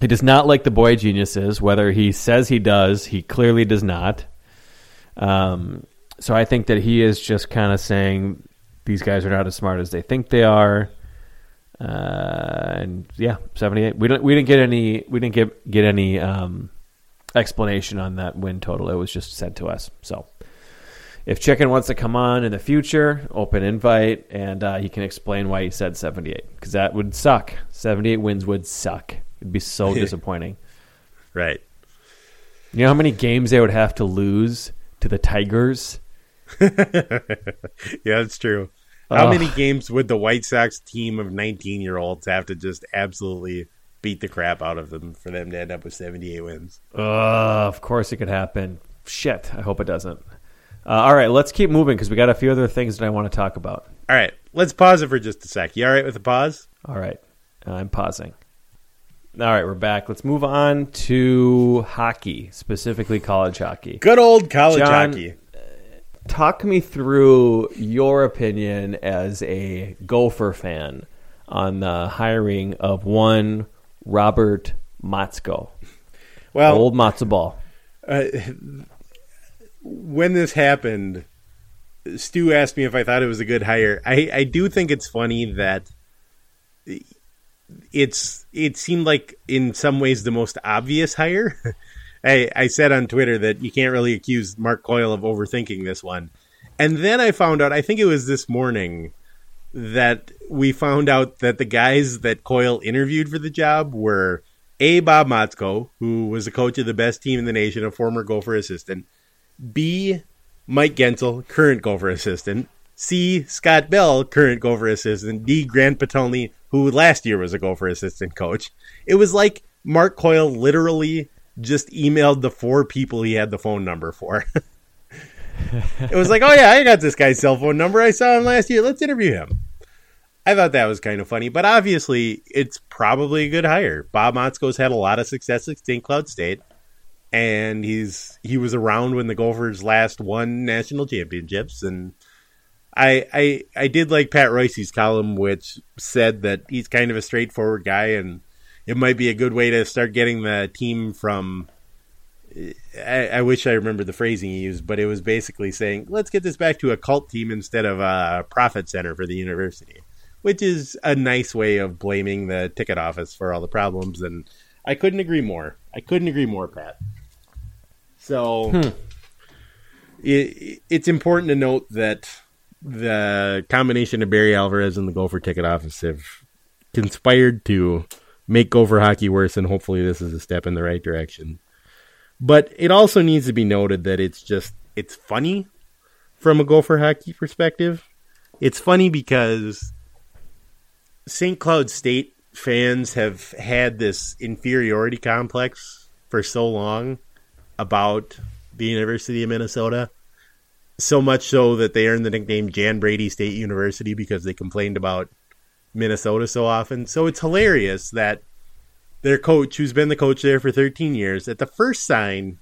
he does not like the boy geniuses. Whether he says he does, he clearly does not. Um, so I think that he is just kind of saying these guys are not as smart as they think they are. Uh, and yeah, seventy eight. We don't. We didn't get any. We didn't get get any um, explanation on that win total. It was just sent to us. So if Chicken wants to come on in the future, open invite, and uh, he can explain why he said 78 because that would suck. 78 wins would suck. It'd be so disappointing. Right. You know how many games they would have to lose to the Tigers? Yeah, that's true. How Ugh. many games would the White Sox team of 19 year olds have to just absolutely beat the crap out of them for them to end up with 78 wins? Uh, of course it could happen. Shit, I hope it doesn't. Uh, all right, let's keep moving because we got a few other things that I want to talk about. All right, let's pause it for just a sec. You all right with the pause? All right, I'm pausing. All right, we're back. Let's move on to hockey, specifically college hockey. Good old college John- hockey. talk me through your opinion as a Gopher fan on the hiring of one Robert Motzko, Well, old matzo ball. uh, when this happened, Stu asked me if I thought it was a good hire. I, I do think it's funny that it's it seemed like in some ways the most obvious hire. I, I said on Twitter that you can't really accuse Mark Coyle of overthinking this one. And then I found out, I think it was this morning, that we found out that the guys that Coyle interviewed for the job were A. Bob Motzko, who was the coach of the best team in the nation, a former Gopher assistant, B. Mike Guentzel, current Gopher assistant, C. Scott Bell, current Gopher assistant, D. Grant Potulny, who last year was a Gopher assistant coach. It was like Mark Coyle literally just emailed the four people he had the phone number for. it was like, oh yeah, I got this guy's cell phone number. I saw him last year. Let's interview him. I thought that was kind of funny, but obviously it's probably a good hire. Bob Motzko's had a lot of success at St. Cloud State, and he's he was around when the Gophers last won national championships. And I I I did like Pat Royce's column, which said that he's kind of a straightforward guy, and it might be a good way to start getting the team from I, I wish I remembered the phrasing he used, but it was basically saying, let's get this back to a cult team instead of a profit center for the university, which is a nice way of blaming the ticket office for all the problems. And I couldn't agree more. I couldn't agree more, Pat. So hmm. it, it's important to note that the combination of Barry Alvarez and the Gopher ticket office have conspired to make Gopher hockey worse, and hopefully this is a step in the right direction. But it also needs to be noted that it's just it's funny from a Gopher hockey perspective it's funny because St. Cloud State fans have had this inferiority complex for so long about the University of Minnesota. So much so that they earned the nickname Jan Brady State University because they complained about Minnesota so often. So it's hilarious that their coach, who's been the coach there for 13 years, at the first sign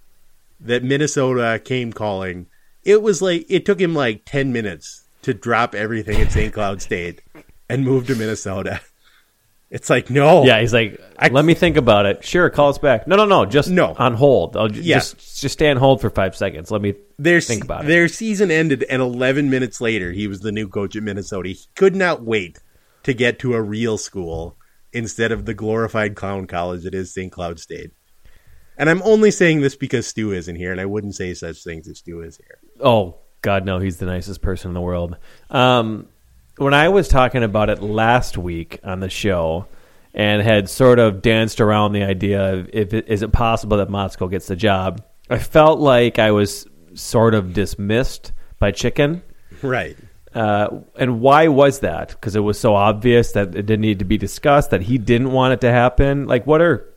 that Minnesota came calling, it was like it took him like 10 minutes to drop everything at St. Cloud State and move to Minnesota. It's like no, Yeah, he's like, I- let me think about it. Sure, call us back. No, no, no, just No. on hold. I'll j- Yeah. just just stay on hold for five seconds. Let me their think about it. their season ended, and 11 minutes later, he was the new coach at Minnesota. He could not wait to get to a real school instead of the glorified clown college that is St. Cloud State. And I'm only saying this because Stu isn't here, and I wouldn't say such things if Stu is here. Oh God, no, he's the nicest person in the world. Um, when I was talking about it last week on the show, and had sort of danced around the idea of if it, is it possible that Motzko gets the job, I felt like I was sort of dismissed by Chicken. Right. Uh, and why was that? Because it was so obvious that it didn't need to be discussed. That he didn't want it to happen. Like, what are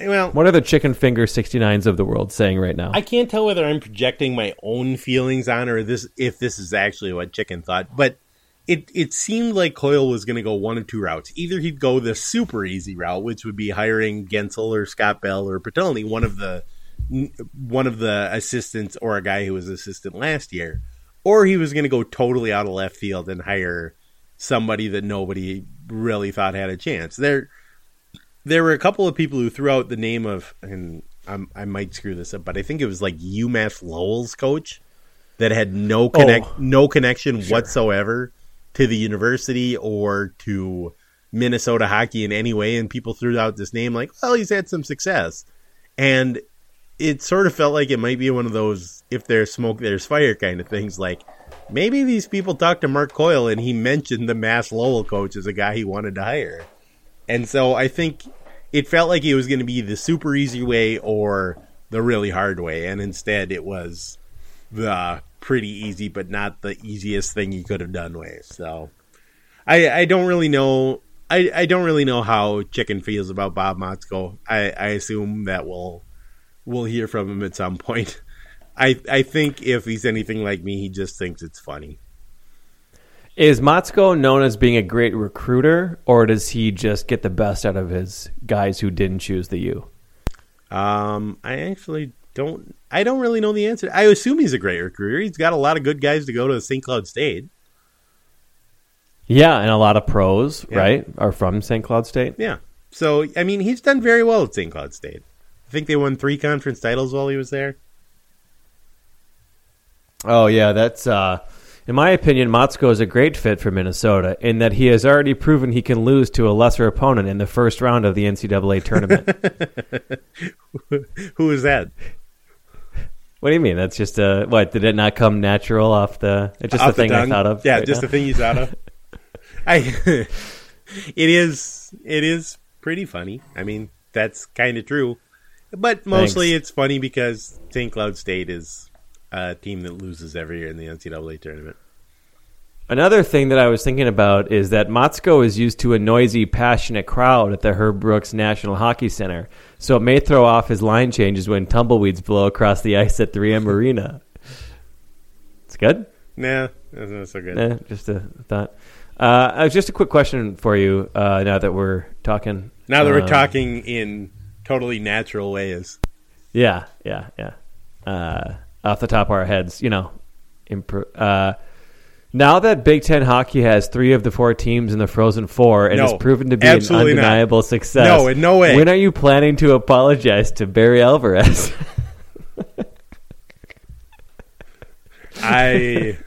Well, what are the chicken finger 69s of the world saying right now? I can't tell whether I'm projecting my own feelings on or this if this is actually what Chicken thought, but it it seemed like Coyle was going to go one of two routes. Either he'd go the super easy route, which would be hiring Guentzel or Scott Bell or Potulny, one of the one of the assistants or a guy who was assistant last year, or he was going to go totally out of left field and hire somebody that nobody really thought had a chance. There there were a couple of people who threw out the name of, and I'm, I might screw this up, but I think it was like UMass Lowell's coach that had no connect, Oh. no connection whatsoever to the university or to Minnesota hockey in any way, and people threw out this name like, well, he's had some success, and it sort of felt like it might be one of those if there's smoke, there's fire kind of things. Like maybe these people talked to Mark Coyle and he mentioned the Mass Lowell coach as a guy he wanted to hire. And so I think it felt like it was going to be the super easy way or the really hard way. And instead it was the pretty easy, but not the easiest thing you could have done with. So I, I don't really know. I, I don't really know how Chicken feels about Bob Motzko. I, I assume that we'll we'll hear from him at some point. I I think if he's anything like me, he just thinks it's funny. Is Motzko known as being a great recruiter, or does he just get the best out of his guys who didn't choose the U? Um, I actually don't. I don't really know the answer. I assume he's a great recruiter. He's got a lot of good guys to go to St. Cloud State. Yeah, and a lot of pros, Yeah. right, are from St. Cloud State. Yeah. So I mean, he's done very well at St. Cloud State. I think they won three conference titles while he was there. Oh yeah, that's uh, in my opinion, Motzko is a great fit for Minnesota in that he has already proven he can lose to a lesser opponent in the first round of the NCAA tournament. Who is that? What do you mean? That's just a what? Did it not come natural off the? It's just Off the thing I thought of. Yeah, right just now. the thing you thought of. I. it is. It is pretty funny. I mean, that's kind of true, but mostly Thanks. it's funny because St. Cloud State is a team that loses every year in the NCAA tournament. Another thing that I was thinking about is that Motzko is used to a noisy, passionate crowd at the Herb Brooks National Hockey Center, so it may throw off his line changes when tumbleweeds blow across the ice at 3M Arena. It's good. Nah, that's not so good. Eh, just a thought. Uh, uh, just a quick question for you. Uh, now that we're talking, Now that we're Um, talking in totally natural ways. yeah, yeah, yeah. Uh, off the top of our heads, you know, impro- uh, now that Big Ten hockey has three of the four teams in the Frozen Four and No, has proven to be an absolutely not. undeniable success, No, in no way. When are you planning to apologize to Barry Alvarez? I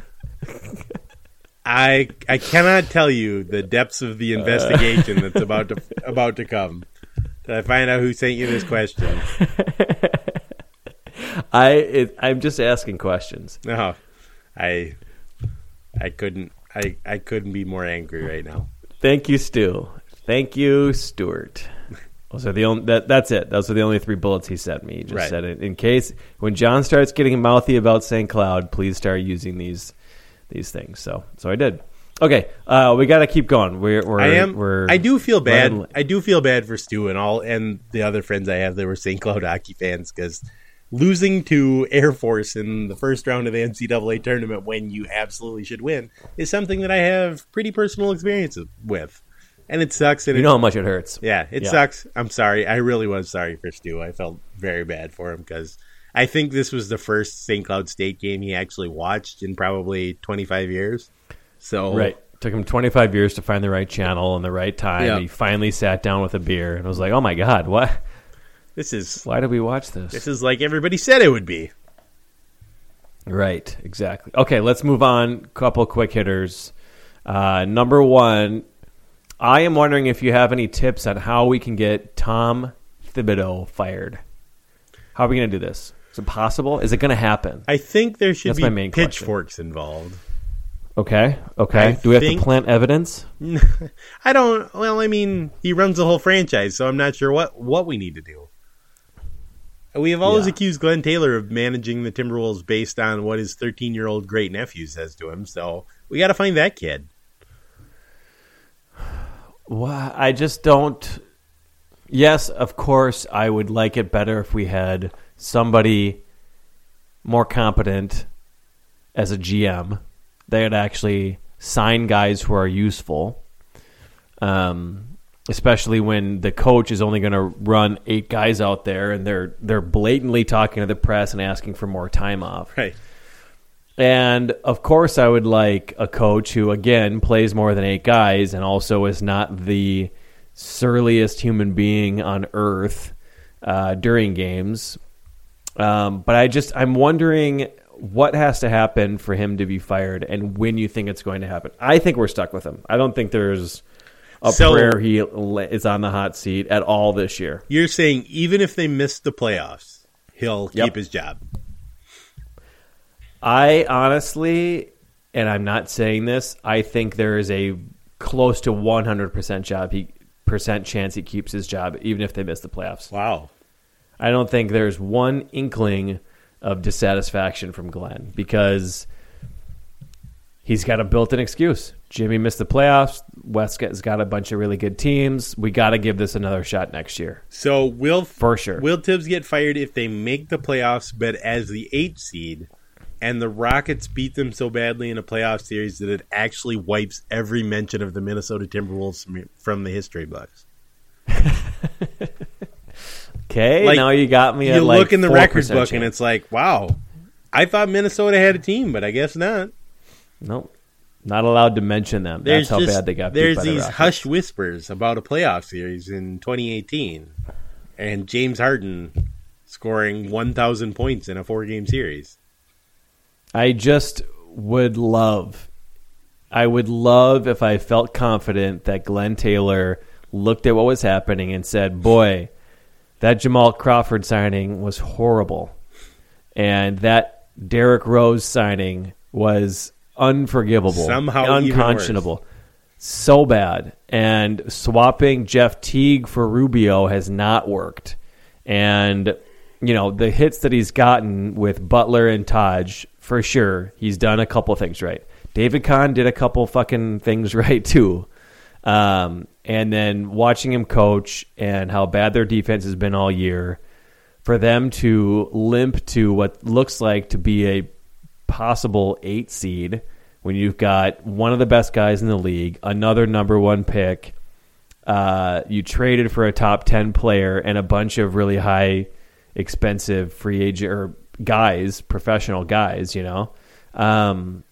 I I cannot tell you the depths of the uh. investigation that's about to about to come. Did I find out who sent you this question? I it, I'm just asking questions. No, I I couldn't I I couldn't be more angry right now. Thank you, Stu. Thank you, Stuart. Those are the only that, that's it. Those are the only three bullets he sent me. He just Right. said it in case when John starts getting mouthy about St. Cloud, please start using these these things. So so I did. Okay, uh, we got to keep going. We're, we're I am. We're, I do feel bad. running- I do feel bad for Stu and all, and the other friends I have that were St. Cloud hockey fans because losing to Air Force in the first round of the NCAA tournament when you absolutely should win is something that I have pretty personal experience with, and it sucks. And You it, know how much it hurts. yeah, it Yeah. sucks. I'm sorry. I really was sorry for Stu. I felt very bad for him because I think this was the first St. Cloud State game he actually watched in probably 25 years. So Right. Took him 25 years to find the right channel and the right time. Yeah. He finally sat down with a beer and was like, "Oh my god, what? This is Why did we watch this?" this is like everybody said it would be. Right, exactly. Okay, let's move on. Couple quick hitters. Uh, number one, I am wondering if you have any tips on how we can get Tom Thibodeau fired. How are we going to do this? Is it possible? Is it going to happen? I think there should That's my be main question. pitchforks involved. Okay, okay. I do we have to plant evidence? I don't. Well, I mean, he runs the whole franchise, so I'm not sure what what we need to do. We have always Yeah. accused Glenn Taylor of managing the Timberwolves based on what his 13 year old great nephew says to him. So we got to find that kid. Well, I just don't. Yes, of course, I would like it better if we had somebody more competent as a GM that would actually sign guys who are useful. Um, especially when the coach is only going to run eight guys out there and they're they're blatantly talking to the press and asking for more time off. Right. And of course, I would like a coach who, again, plays more than eight guys and also is not the surliest human being on earth uh, during games. Um, but I just, I'm wondering what has to happen for him to be fired and when you think it's going to happen. I think we're stuck with him. I don't think there's a So- prayer he is on the hot seat at all this year. You're saying even if they miss the playoffs, he'll Yep. keep his job. I honestly, and I'm not saying this, I think there is a close to 100% job he percent chance he keeps his job even if they miss the playoffs. Wow. I don't think there's one inkling of dissatisfaction from Glenn because he's got a built-in excuse. Jimmy missed the playoffs. West has got a bunch of really good teams. We got to give this another shot next year. So will For sure. Will Thibs get fired if they make the playoffs, but as the eight seed, and the Rockets beat them so badly in a playoff series that it actually wipes every mention of the Minnesota Timberwolves from- the history books? Okay, Like, now you got me You at like look in the 4% records book, chance. and it's like, wow, I thought Minnesota had a team, but I guess not. Nope. Not allowed to mention them. There's That's how just- bad they got beat There's by the these hushed whispers about a playoff series in 2018, and James Harden scoring 1,000 points in a four-game series. I just would love, I would love if I felt confident that Glenn Taylor looked at what was happening and said, "Boy, that Jamal Crawford signing was horrible, and that Derrick Rose signing was unforgivable, Somehow unconscionable." So bad, and swapping Jeff Teague for Rubio has not worked. And you know the hits that he's gotten with Butler and Taj, for sure, he's done a couple things right. David Kahn did a couple fucking things right too. Um, and then watching him coach and how bad their defense has been all year, for them to limp to what looks like to be a possible eight seed when you've got one of the best guys in the league, another number one pick, uh, you traded for a top 10 player and a bunch of really high expensive free agent or guys professional guys you know? Um,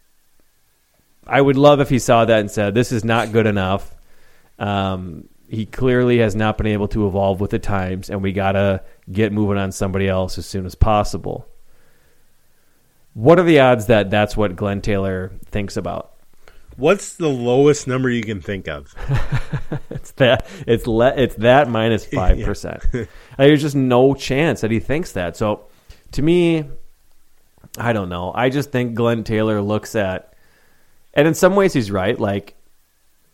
i would love if he saw that and said this is not good enough. Um, he clearly has not been able to evolve with the times and we gotta get moving on somebody else as soon as possible what are the odds that that's what glenn taylor thinks about What's the lowest number you can think of? It's that it's le- it's that minus five percent. There's just no chance that he thinks that. So, to me, I don't know. I just think Glenn Taylor looks at, and in some ways he's right. Like,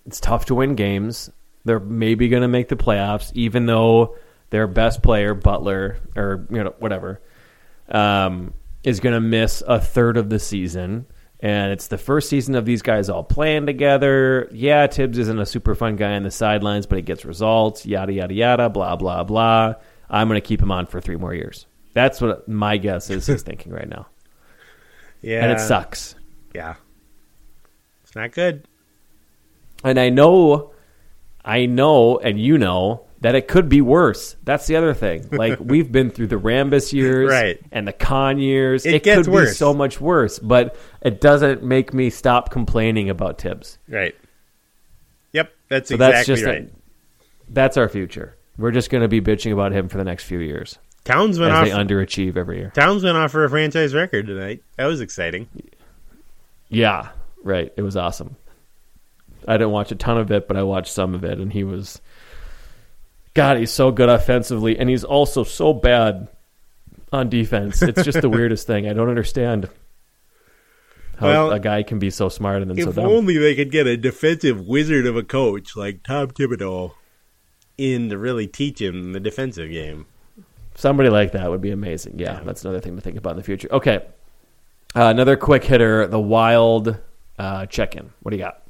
it's tough to win games. They're maybe going to make the playoffs, even though their best player Butler or you know whatever um, is going to miss a third of the season. And it's the first season of these guys all playing together. Yeah, Thibs isn't a super fun guy on the sidelines, but he gets results, yada, yada, yada, blah, blah, blah. I'm going to keep him on for three more years. That's what my guess is he's thinking right now. Yeah, And it sucks. Yeah, it's not good. And I know, I know, and you know that it could be worse. That's the other thing. Like we've been through the Rambis years, Right. and the Kahn years. It It, gets could be so much worse, but it doesn't make me stop complaining about Thibs. Right. Yep, that's So that's exactly just right. that's our future. We're just going to be bitching about him for the next few years Towns went as off. they underachieve every year. Towns went off for a franchise record tonight. That was exciting. Yeah, right. It was awesome. I didn't watch a ton of it, but I watched some of it, and he was. God, he's so good offensively, and he's also so bad on defense. It's just the weirdest thing. I don't understand how Well, a guy can be so smart and then so if only they could get a defensive wizard of a coach like Tom Thibodeau in to really teach him the defensive game. Somebody like that would be amazing. Yeah, that's another thing to think about in the future. Okay, uh, another quick hitter: the Wild uh, check-in. What do you got?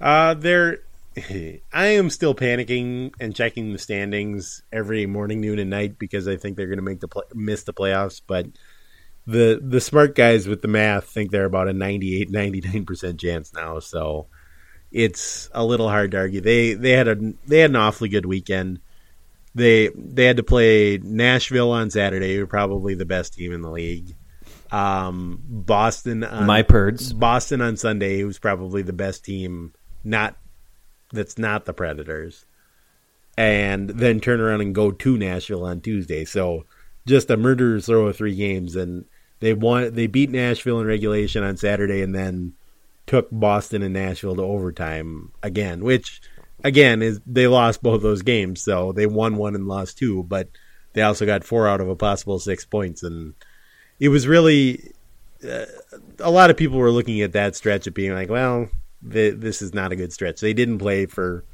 Uh, there. I am still panicking and checking the standings every morning, noon, and night because I think they're going to make the play, miss the playoffs. But the the smart guys with the math think they're about a 98 99 percent chance now. So it's a little hard to argue. They they had a they had an awfully good weekend. They they had to play Nashville on Saturday, who are probably the best team in the league. Um, Boston on My Pirds. Boston on Sunday, who's probably the best team, not that's not the Predators, and then turn around and go to Nashville on Tuesday. So just a murderer's throw of three games, and they won. They beat Nashville in regulation on Saturday, and then took Boston and Nashville to overtime again, which again is they lost both those games. So they won one and lost two, but they also got four out of a possible six points, and it was really uh, a lot of people were looking at that stretch of being like, well, th- this is not a good stretch. They didn't play for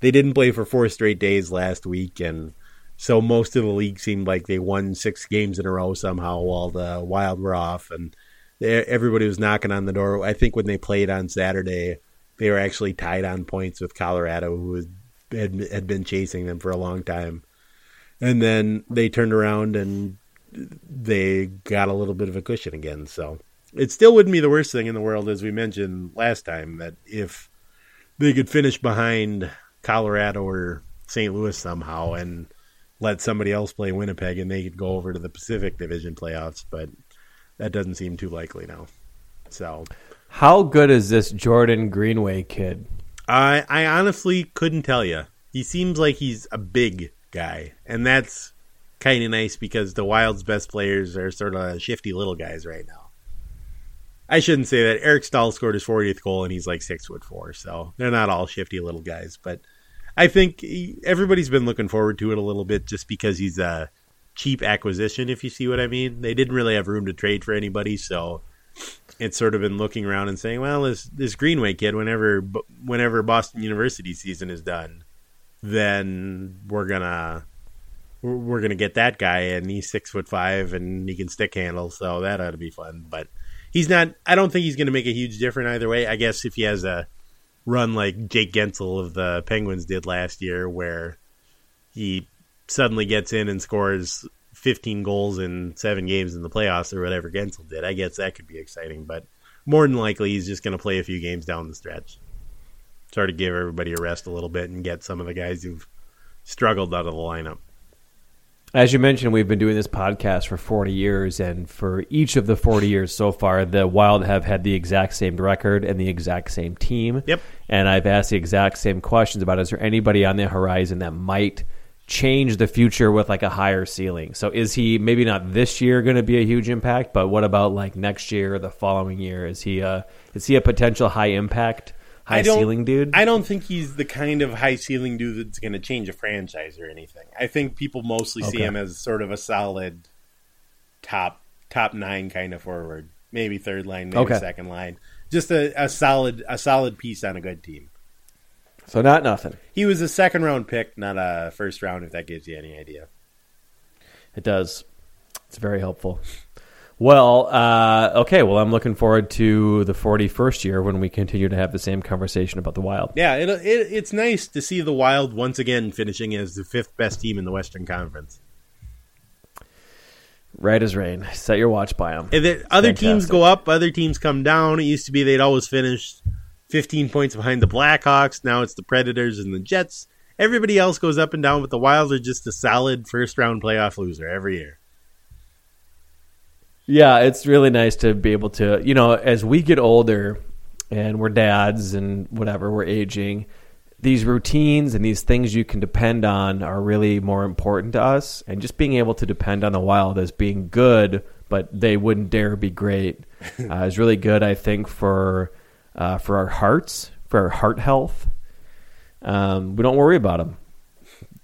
they didn't play for four straight days last week, and so most of the league seemed like they won six games in a row somehow while the Wild were off, and they, everybody was knocking on the door. I think when they played on Saturday, they were actually tied on points with Colorado, who had had been chasing them for a long time, and then they turned around and they got a little bit of a cushion again. So it still wouldn't be the worst thing in the world, as we mentioned last time, that if they could finish behind Colorado or St. Louis somehow and let somebody else play Winnipeg and they could go over to the Pacific Division playoffs, but that doesn't seem too likely now. So How good is this Jordan Greenway kid? I I honestly couldn't tell you. He seems like he's a big guy, and that's kind of nice because the Wild's best players are sort of shifty little guys right now. I shouldn't say that. Eric Staal scored his 40th goal, and he's like six foot four, so they're not all shifty little guys. But I think he, everybody's been looking forward to it a little bit just because he's a cheap acquisition, if you see what I mean. They didn't really have room to trade for anybody, so it's sort of been looking around and saying, well, this this Greenway kid, whenever whenever Boston University season is done, then we're gonna we're, we're gonna get that guy, and he's six foot five, and he can stick handle, so that ought to be fun. But he's not. I don't think he's gonna make a huge difference either way. I guess if he has a run like Jake Guentzel of the Penguins did last year, where he suddenly gets in and scores 15 goals in seven games in the playoffs or whatever Guentzel did. I guess that could be exciting, but more than likely he's just going to play a few games down the stretch. Try to give everybody a rest a little bit and get some of the guys who've struggled out of the lineup. As you mentioned, we've been doing this podcast for 40 years, and for each of the 40 years so far, the Wild have had the exact same record and the exact same team. Yep. And I've asked the exact same questions about is there anybody on the horizon that might change the future with like a higher ceiling? So is he maybe not this year going to be a huge impact, but what about like next year or the following year? Is he a is he a potential high impact, high ceiling dude? I don't think he's the kind of high ceiling dude that's going to change a franchise or anything. I think people mostly see him as sort of a solid top top nine kind of forward, maybe third line, maybe Okay. second line, just a, a solid a solid piece on a good team. so not nothing. He was a second round pick, not a first round. If that gives you any idea. It does. It's very helpful. Well, uh, okay. Well, I'm looking forward to the 41st year when we continue to have the same conversation about the Wild. Yeah, it, it, it's nice to see the Wild once again finishing as the fifth best team in the Western Conference. Right as rain. Set your watch by them. Other teams go up, other teams come down. It used to be they'd always finish 15 points behind the Blackhawks. Now it's the Predators and the Jets. Everybody else goes up and down, but the Wild are just a solid first round playoff loser every year. Yeah, it's really nice to be able to, you know, as we get older and we're dads and whatever, we're aging, these routines and these things you can depend on are really more important to us. And just being able to depend on the wild as being good, but they wouldn't dare be great, uh, is really good, I think, for uh, for our hearts, for our heart health. Um, we don't worry about them.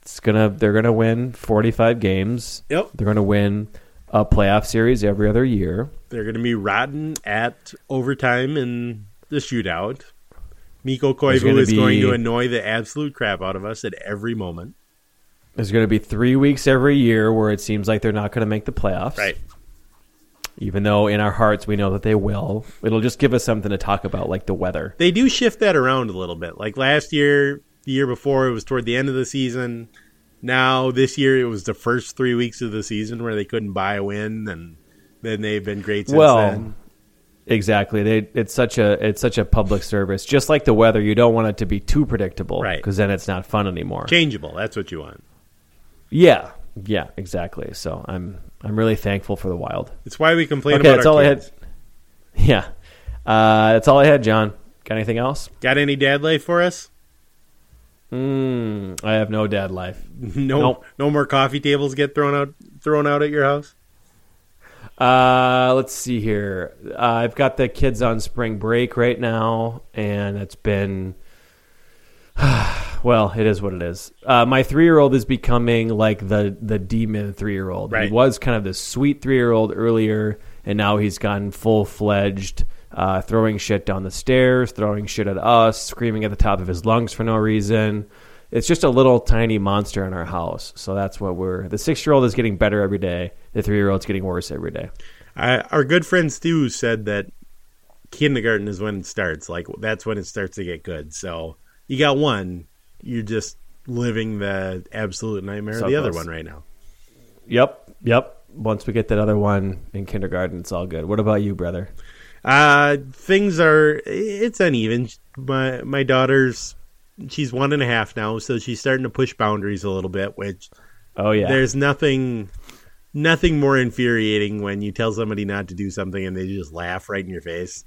It's gonna, they're gonna win forty five games. Yep. They're gonna win a playoff series every other year. They're going to be rotten at overtime in the shootout. Mikko Koivu is going to annoy the absolute crap out of us at every moment. There's going to be three weeks every year where it seems like they're not going to make the playoffs. Right. Even though in our hearts we know that they will. It'll just give us something to talk about, like the weather. They do shift that around a little bit. Like last year, the year before, it was toward the end of the season. Now this year, it was the first three weeks of the season where they couldn't buy a win, and then they've been great since well, then. exactly. They it's such a it's such a public service. Just like the weather, you don't want it to be too predictable, Right. Because then it's not fun anymore. Changeable. That's what you want. Yeah, yeah, exactly. So I'm I'm really thankful for the Wild. It's why we complain Okay, about that's all kids. I had. Yeah, uh, that's all I had, John. Got anything else? Got any dad life for us? Mm, I have no dad life. No, Nope. no more coffee tables get thrown out thrown out at your house. Uh, let's see here. Uh, I've got the kids on spring break right now, and it's been. Well, it is what it is. Uh, my three-year-old is becoming like the the demon three-year-old. Right. He was kind of the sweet three-year-old earlier, and now he's gotten full-fledged, uh, throwing shit down the stairs, throwing shit at us, screaming at the top of his lungs for no reason. It's just a little tiny monster in our house. So that's what we're. The six-year-old is getting better every day. The three-year-old's getting worse every day. I, our good friend Stu said that kindergarten is when it starts. Like that's when it starts to get good. So you got one. You're just living the absolute nightmare So of the other one right now. Yep, yep. Once we get that other one in kindergarten, it's all good. What about you, brother? Uh, things are it's uneven. My my daughter's she's one and a half now, so she's starting to push boundaries a little bit. Which Oh yeah, there's nothing nothing more infuriating when you tell somebody not to do something and they just laugh right in your face.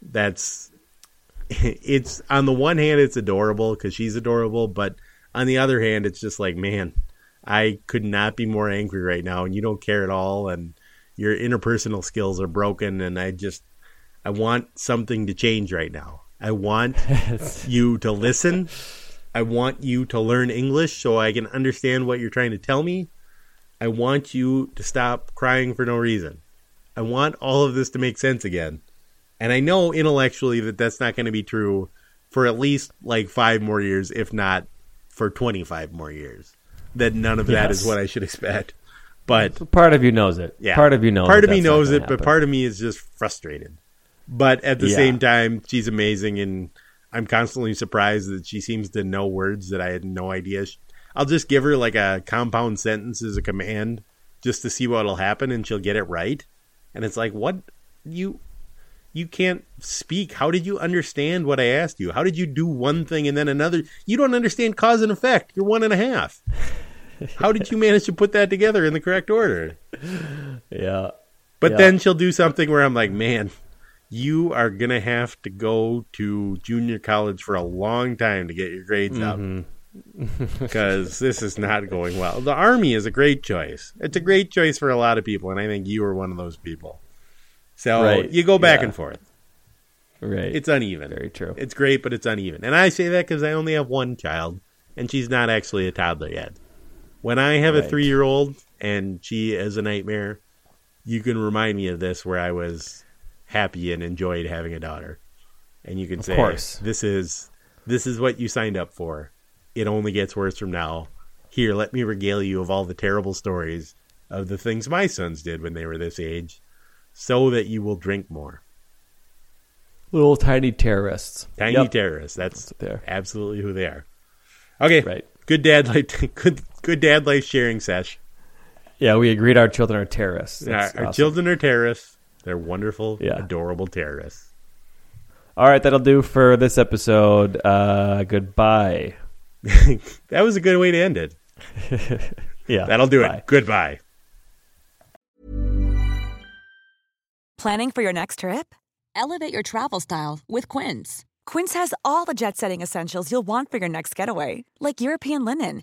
That's it's on the one hand it's adorable because she's adorable, but on the other hand it's just like man, I could not be more angry right now, and you don't care at all, and your interpersonal skills are broken, and I just I want something to change right now. I want you to listen. I want you to learn English so I can understand what you're trying to tell me. I want you to stop crying for no reason. I want all of this to make sense again. And I know intellectually that that's not going to be true for at least like five more years, if not for 25 more years. That none of that is what I should expect. But part of you knows it. yeah, part of you knows. Part of me knows it, but part of me is just frustrated. But at the Yeah. same time, she's amazing, and I'm constantly surprised that she seems to know words that I had no idea. I'll just give her like a compound sentence as a command just to see what'll happen, and she'll get it right. And it's like, what you you can't speak. How did you understand what I asked you? How did you do one thing and then another? You don't understand cause and effect. You're one and a half. How did you manage to put that together in the correct order? yeah, But Yeah. then she'll do something where I'm like, man, you are going to have to go to junior college for a long time to get your grades up. Mm-hmm. Because this is not going well. The Army is a great choice. It's a great choice for a lot of people, and I think you are one of those people. So Right. you go back Yeah. and forth. right. It's uneven. very true. It's great, but it's uneven. And I say that because I only have one child, and she's not actually a toddler yet. When I have a three year old and she is a nightmare, you can remind me of this where I was happy and enjoyed having a daughter. And you can Of say, course. This is this is what you signed up for. It only gets worse from now. Here, let me regale you of all the terrible stories of the things my sons did when they were this age so that you will drink more. Little tiny terrorists. Tiny Yep. terrorists. That's That's absolutely who they are. Okay. Right. Good dad life good good dad life sharing sesh. Yeah, we agreed our children are terrorists. Our, our awesome. children are terrorists. They're wonderful, Yeah. adorable terrorists. All right, that'll do for this episode. Uh, goodbye. that was a good way to end it. Yeah, That'll do bye. it. Goodbye. Planning for your next trip? Elevate your travel style with Quince. Quince has all the jet setting essentials you'll want for your next getaway, like European linen,